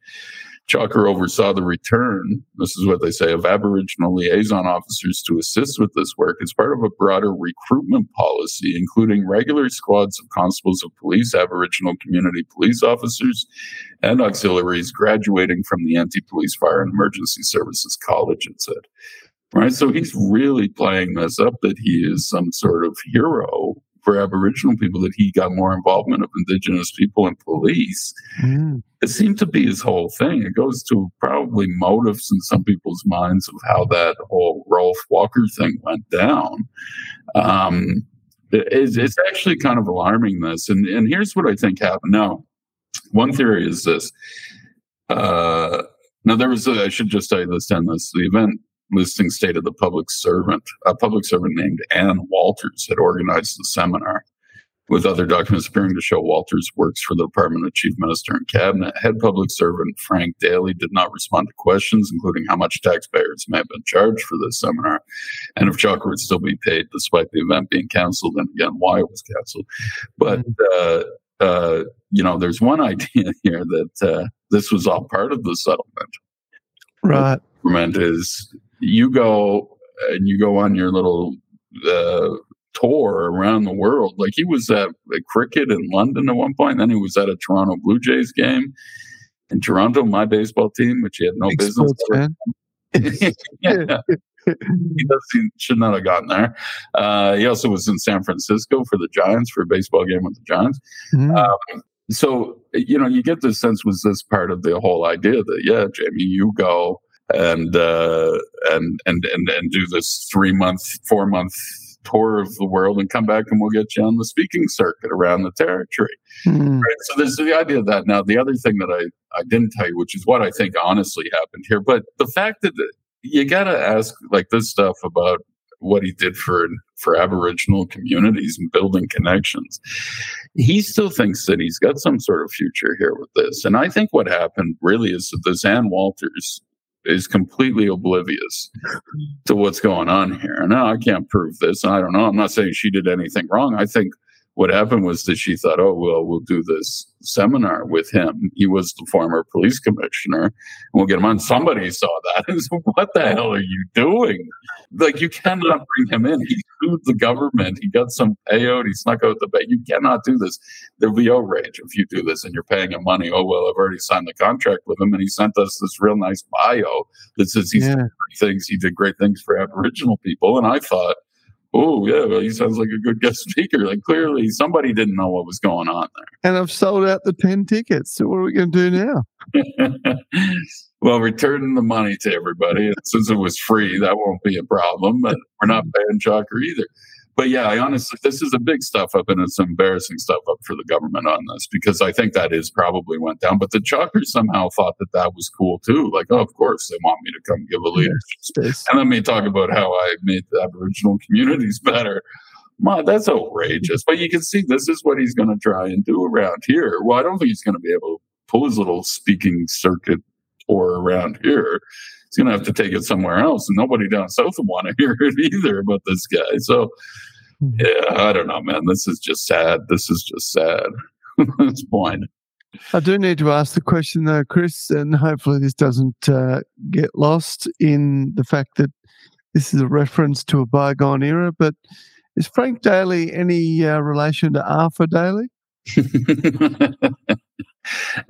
Chalker oversaw the return, this is what they say, of Aboriginal liaison officers to assist with this work as part of a broader recruitment policy, including regular squads of constables of police, Aboriginal community police officers, and auxiliaries graduating from the NT Police Fire and Emergency Services College, it said. Right. So he's really playing this up that he is some sort of hero for Aboriginal people that he got more involvement of Indigenous people and police. Mm. It seemed to be his whole thing. It goes to probably motives in some people's minds of how that whole Rolfe Walker thing went down. Um, it, it's, it's, actually kind of alarming this. And, and here's what I think happened. Now, one theory is this. Uh, now, there was, a, I should just tell you this, and this. The event listing stated the public servant, a public servant named Ann Walters, had organized the seminar with other documents appearing to show Walters works for the Department of Chief Minister and Cabinet. Head public servant Frank Daly did not respond to questions, including how much taxpayers may have been charged for this seminar and if Chalker would still be paid despite the event being canceled and again why it was canceled. But mm-hmm. uh, uh, you know, there's one idea here that uh, this was all part of the settlement. Right. The is you go and you go on your little uh, tour around the world. Like he was at, at cricket in London at one point, and then he was at a Toronto Blue Jays game in Toronto, my baseball team, which he had no Big business. yeah. he, does, he should not have gotten there. Uh, he also was in San Francisco for the Giants for a baseball game with the Giants. Mm. Um, so you know, you get the sense was this part of the whole idea that yeah, Jamie, you go and uh, and and and and do this three month, four month tour of the world and come back and we'll get you on the speaking circuit around the territory. Mm. Right. So there's the idea of that. Now, the other thing that I, I didn't tell you, which is what I think honestly happened here, but the fact that you got to ask like this stuff about what he did for for Aboriginal communities and building connections. He still thinks that he's got some sort of future here with this. And I think what happened really is that this Ann Walters is completely oblivious to what's going on here. Now, I can't prove this. I don't know. I'm not saying she did anything wrong. I think what happened was that she thought, oh, well, we'll do this seminar with him. He was the former police commissioner, and we'll get him on. Somebody saw that. And so, what the hell are you doing? Like, you cannot bring him in. He sued the government. He got some payout. He snuck out the bait. You cannot do this. There'll be outrage if you do this and you're paying him money. Oh, well, I've already signed the contract with him, and he sent us this real nice bio that says he's yeah. things. He did great things for Aboriginal people. And I thought, oh yeah, well, he sounds like a good guest speaker. Like clearly somebody didn't know what was going on there. And I've sold out the ten tickets. So what are we going to do now? well, returning the money to everybody. Since it was free, that won't be a problem. But we're not paying Chalker either but yeah, I honestly, this is a big stuff up and it's embarrassing stuff up for the government on this because I think that is probably went down. But the Chalkers somehow thought that that was cool too. Like, oh, of course, they want me to come give a leadership. and let me talk about how I made the Aboriginal communities better. Ma, that's outrageous. But you can see this is what he's going to try and do around here. Well, I don't think he's going to be able to pull his little speaking circuit or around here he's going to have to take it somewhere else. And nobody down south will want to hear it either about this guy. So, hmm. yeah, I don't know, man. This is just sad. This is just sad. this point. I do need to ask the question though, Chris, and hopefully this doesn't uh, get lost in the fact that this is a reference to a bygone era. But is Frank Daly any uh, relation to Arthur Daly?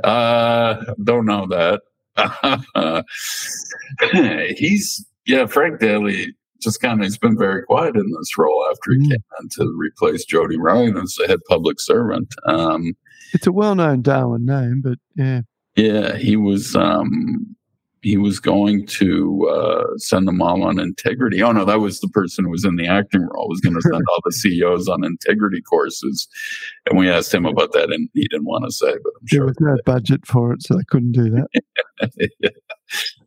uh, don't know that. he's yeah, Frank Daly just kind of he's been very quiet in this role after he mm. came in to replace Jodie Ryan as the head public servant. Um, it's a well-known Darwin name, but yeah, yeah, he was um, he was going to uh, send them all on integrity. Oh no, that was the person who was in the acting role. Was going to send all the CEOs on integrity courses, and we asked him about that, and he didn't want to say. But I'm sure there was no budget for it, so they couldn't do that.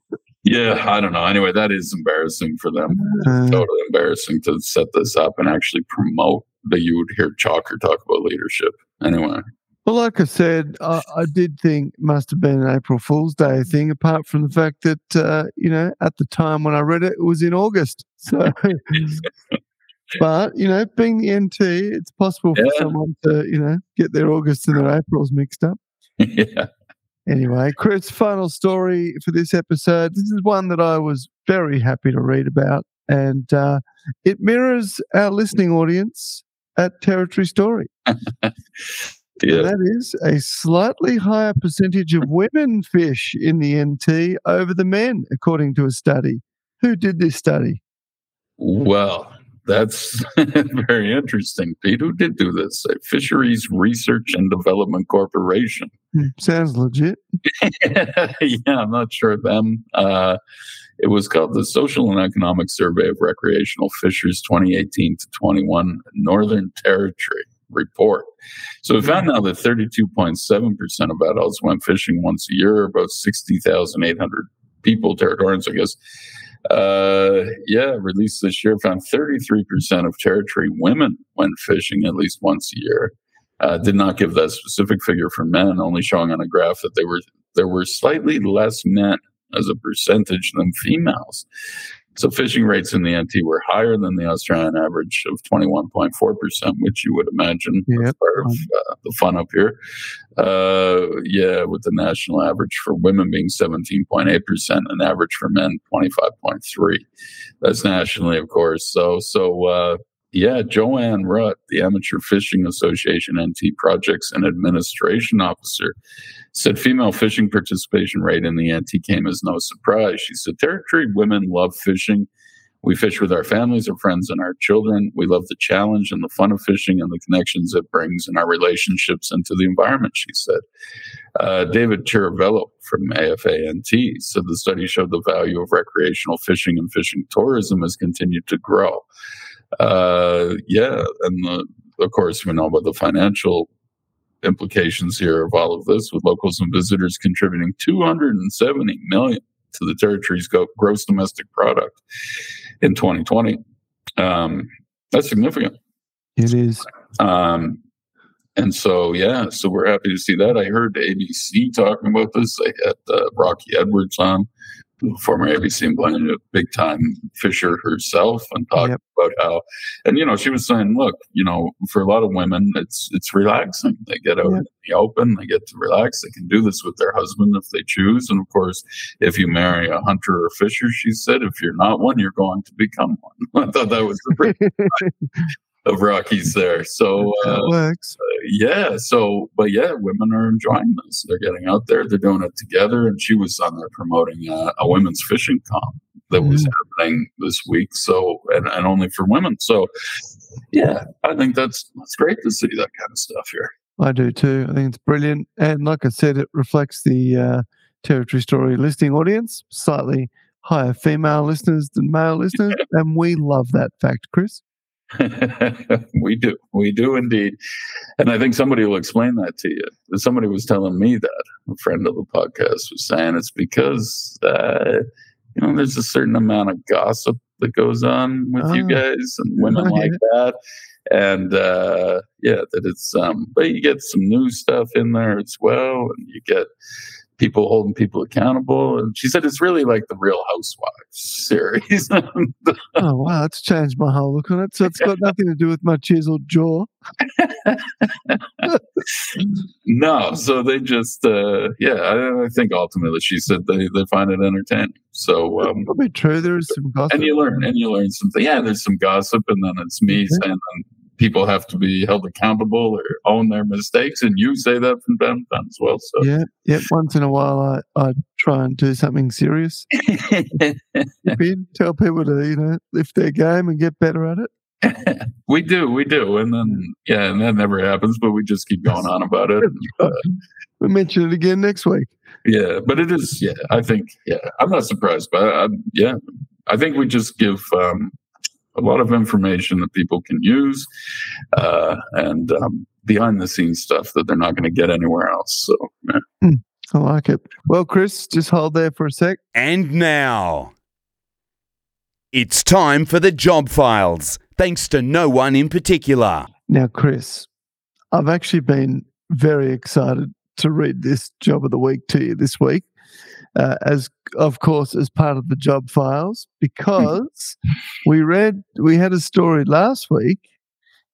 yeah. I don't know. Anyway, that is embarrassing for them. Uh, totally embarrassing to set this up and actually promote that you would hear Chalker talk about leadership. Anyway. Well, like I said, I, I, did think must have been an April Fool's Day thing, apart from the fact that, uh, you know, at the time when I read it, it was in August. So, but, you know, being the NT, it's possible for yeah. someone to, you know, get their August and their Aprils mixed up. yeah. Anyway, Chris, final story for this episode. This is one that I was very happy to read about, and uh, it mirrors our listening audience at Territory Story. Yeah. That is a slightly higher percentage of women fish in the NT over the men, according to a study. Who did this study? Well, that's very interesting, Pete. Who did do this? A Fisheries Research and Development Corporation. Hmm, sounds legit. yeah, I'm not sure them. Uh, it was called the Social and Economic Survey of Recreational Fishers 2018 to 21 Northern Territory report. So we found now that 32.7% of adults went fishing once a year, about 60,800 people, Territorians, I guess. Uh, yeah, released this year found 33% of territory women went fishing at least once a year. Uh, did not give that specific figure for men, only showing on a graph that they were there were slightly less men as a percentage than females. So fishing rates in the NT were higher than the Australian average of 21.4%, which you would imagine yep. as part of uh, the fun up here. Uh, yeah, with the national average for women being 17.8% and average for men 25.3. That's nationally, of course. So, so, uh, yeah, Joanne Rutt, the Amateur Fishing Association NT Projects and Administration Officer, said female fishing participation rate in the NT came as no surprise. She said, Territory women love fishing. We fish with our families, our friends, and our children. We love the challenge and the fun of fishing and the connections it brings in our relationships and to the environment, she said. Uh, David Ciaravolo from AFANT said the study showed the value of recreational fishing and fishing tourism has continued to grow uh, yeah, and the, of course we know about the financial implications here of all of this, with locals and visitors contributing 270 million to the territory's gross domestic product in 2020. Um, that's significant. It is. Um, and so, yeah, so we're happy to see that. I heard ABC talking about this. They had uh, Rocky Edwards on former ABC employee, a big time fisher herself, and talked yep. about how, and you know, she was saying, look, you know, for a lot of women, it's it's relaxing. They get out yep. in the open, they get to relax. They can do this with their husband if they choose, and of course, if you marry a hunter or fisher, she said, if you're not one, you're going to become one. I thought that was the of Rockies there. So uh, works. Uh, yeah. So, but yeah, women are enjoying this. They're getting out there. They're doing it together. And she was on there promoting uh, a women's fishing comp that mm. was happening this week. So, and, and only for women. So, yeah, I think that's that's great to see that kind of stuff here. I do too. I think it's brilliant. And like I said, it reflects the uh, territory story listing audience, slightly higher female listeners than male listeners. and we love that fact, Chris. we do. We do indeed. And I think somebody will explain that to you. Somebody was telling me that, a friend of the podcast was saying it's because, uh, you know, there's a certain amount of gossip that goes on with oh, you guys and women like that. And uh, yeah, that it's, um, but you get some new stuff in there as well. And you get, people holding people accountable. And she said it's really like the Real Housewives series. oh wow, that's changed my whole look on it. So it's got nothing to do with my chiseled jaw. no, so they just uh, yeah, I, I, think ultimately she said they, they find it entertaining. So um, be true. There is some gossip, and you learn and you learn something. Yeah, there's some gossip, and then it's me mm-hmm. saying people have to be held accountable or own their mistakes, and you say that from time to time as well. So yeah, yeah. Once in a while, I I try and do something serious. Tell people to you know lift their game and get better at it. we do, we do, and then yeah, and that never happens, but we just keep going on about it. Uh, we'll mention it again next week. Yeah, but it is. Yeah, I think. Yeah, I'm not surprised, but I, yeah, I think we just give um, a lot of information that people can use uh, and um, behind the scenes stuff that they're not going to get anywhere else. So, yeah. Hmm, I like it. Well, Chris, just hold there for a sec. And now it's time for the job files, thanks to no one in particular. Now, Chris, I've actually been very excited to read this job of the week to you this week uh, as of course as part of the job files because we read we had a story last week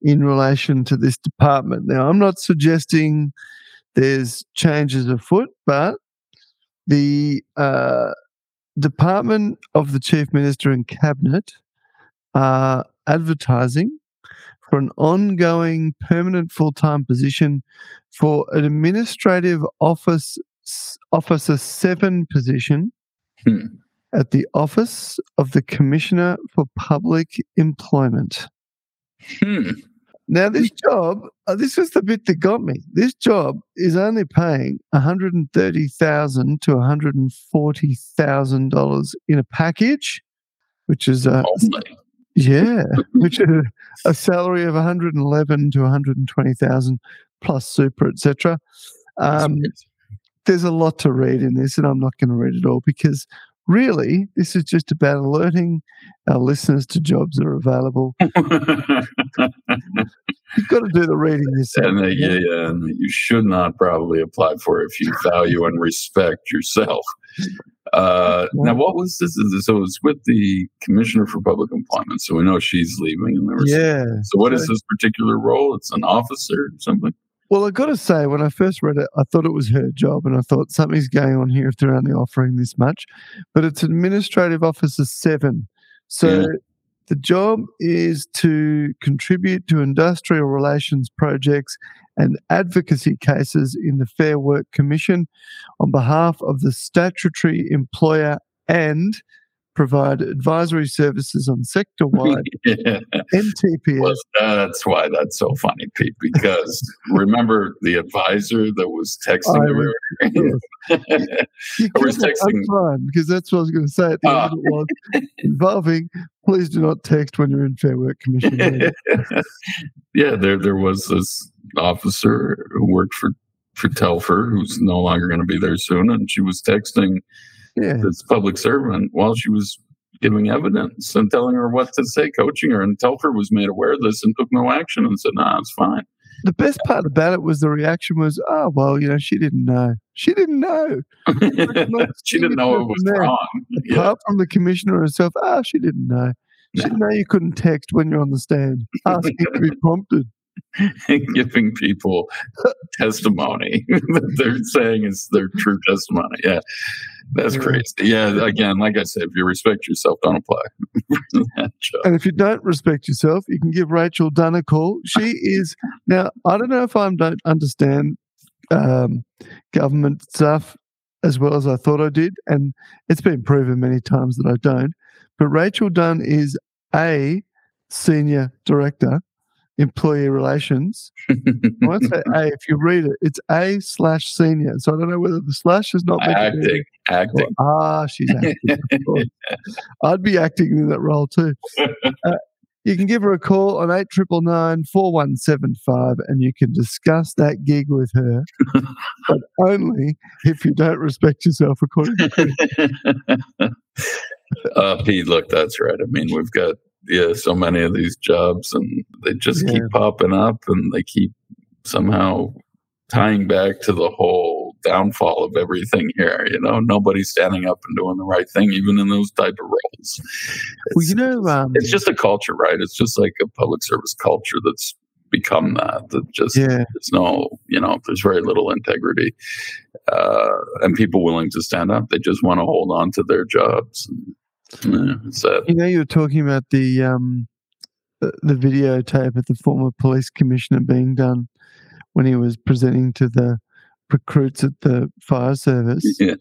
in relation to this department. Now I'm not suggesting there's changes afoot, but the uh, Department of the Chief Minister and Cabinet are advertising for an ongoing permanent full time position for an administrative office Officer 7 position hmm. at the Office of the Commissioner for Public Employment. Hmm. Now, this job, uh, this was the bit that got me. This job is only paying 130,000 to $140,000 in a package, which is a, yeah, which is a salary of 111 to 120,000 plus super, etc. Um, there's a lot to read in this, and I'm not going to read it all because really this is just about alerting our listeners to jobs that are available. You've got to do the reading yourself. And, yeah, yeah, and you should not probably apply for it if you value and respect yourself. Uh, now, what was this? So it was with the Commissioner for Public Employment. So we know she's leaving. And there was yeah. So what is this particular role? It's an officer or something? Well, I got to say, when I first read it, I thought it was her job, and I thought something's going on here if they're only offering this much. But it's administrative officer seven, so yeah. the job is to contribute to industrial relations projects and advocacy cases in the Fair Work Commission on behalf of the statutory employer and provide advisory services on sector wide. NTPS. Well, that's why that's so funny, Pete, because remember the advisor that was texting her? Yes. was texting. Fine, because that's what I was going to say at the uh, end of it was involving please do not text when you're in Fair Work Commission. yeah, there there was this officer who worked for for Telfer, who's no longer going to be there soon, and she was texting yeah. this public servant while she was giving evidence and telling her what to say, coaching her. And Telfer was made aware of this and took no action and said, "Nah, it's fine." The best part about it was the reaction was, "Oh well, you know, she didn't know. She didn't know. she didn't know it was there. wrong." Apart yeah. from the commissioner herself, ah, oh, she didn't know. She no. didn't know you couldn't text when you're on the stand. Asking to be prompted. giving people testimony that they're saying is their true testimony. Yeah. That's crazy. Yeah, again, like I said, if you respect yourself, don't apply. and if you don't respect yourself, you can give Rachel Dunn a call. She is now. I don't know if I don't understand um, government stuff as well as I thought I did, and it's been proven many times that I don't. But Rachel Dunn is a senior director employee relations. Say A. If you read it, it's A slash senior. So I don't know whether the slash is not acting. Acting. ah, she's acting. I'd be acting in that role too. Uh, you can give her a call on 8999 4175 and you can discuss that gig with her, but only if you don't respect yourself, according to uh, Pete, look, that's right. I mean, we've got yeah, so many of these jobs, and they just yeah. keep popping up, and they keep somehow tying back to the whole downfall of everything here. You know, nobody's standing up and doing the right thing, even in those type of roles. It's, well, you know, um, it's just a culture, right? It's just like a public service culture that's become that. That just yeah. there's no, you know, there's very little integrity, uh, and people willing to stand up. They just want to hold on to their jobs. And, yeah, You know, you were talking about the um, the, the videotape of the former police commissioner being done when he was presenting to the recruits at the fire service. Yeah.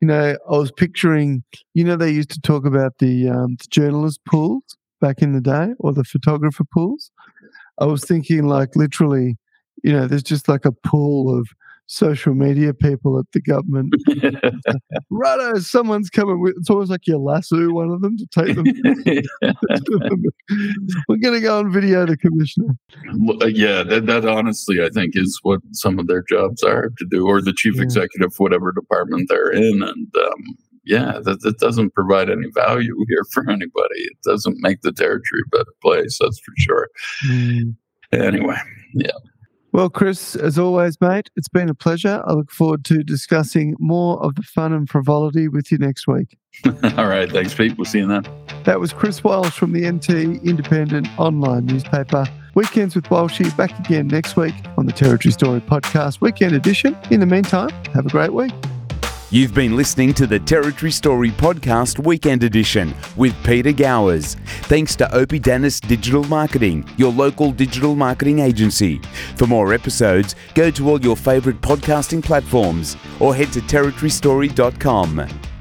You know, I was picturing, you know, they used to talk about the, um, the journalist pools back in the day or the photographer pools. I was thinking, like, literally, you know, there's just like a pool of social media people at the government. Righto, someone's coming with. It's almost like you lasso one of them to take them. We're going to go on video the commissioner. Uh, yeah, that, that honestly, I think, is what some of their jobs are to do, or the chief Yeah. executive, whatever department they're in. And um, yeah, that, that doesn't provide any value here for anybody. It doesn't make the territory a better place, that's for sure. Anyway, Well, Chris, as always, mate, it's been a pleasure. I look forward to discussing more of the fun and frivolity with you next week. all right. Thanks, Pete. We'll see you then. That was Chris Walsh from the NT Independent Online newspaper. Weekends with Walshy back again next week on the Territory Story Podcast Weekend Edition. In the meantime, have a great week. You've been listening to the Territory Story Podcast Weekend Edition with Peter Gowers. Thanks to Oppidanus Digital Marketing, your local digital marketing agency. For more episodes, go to all your favourite podcasting platforms or head to territorystory.com.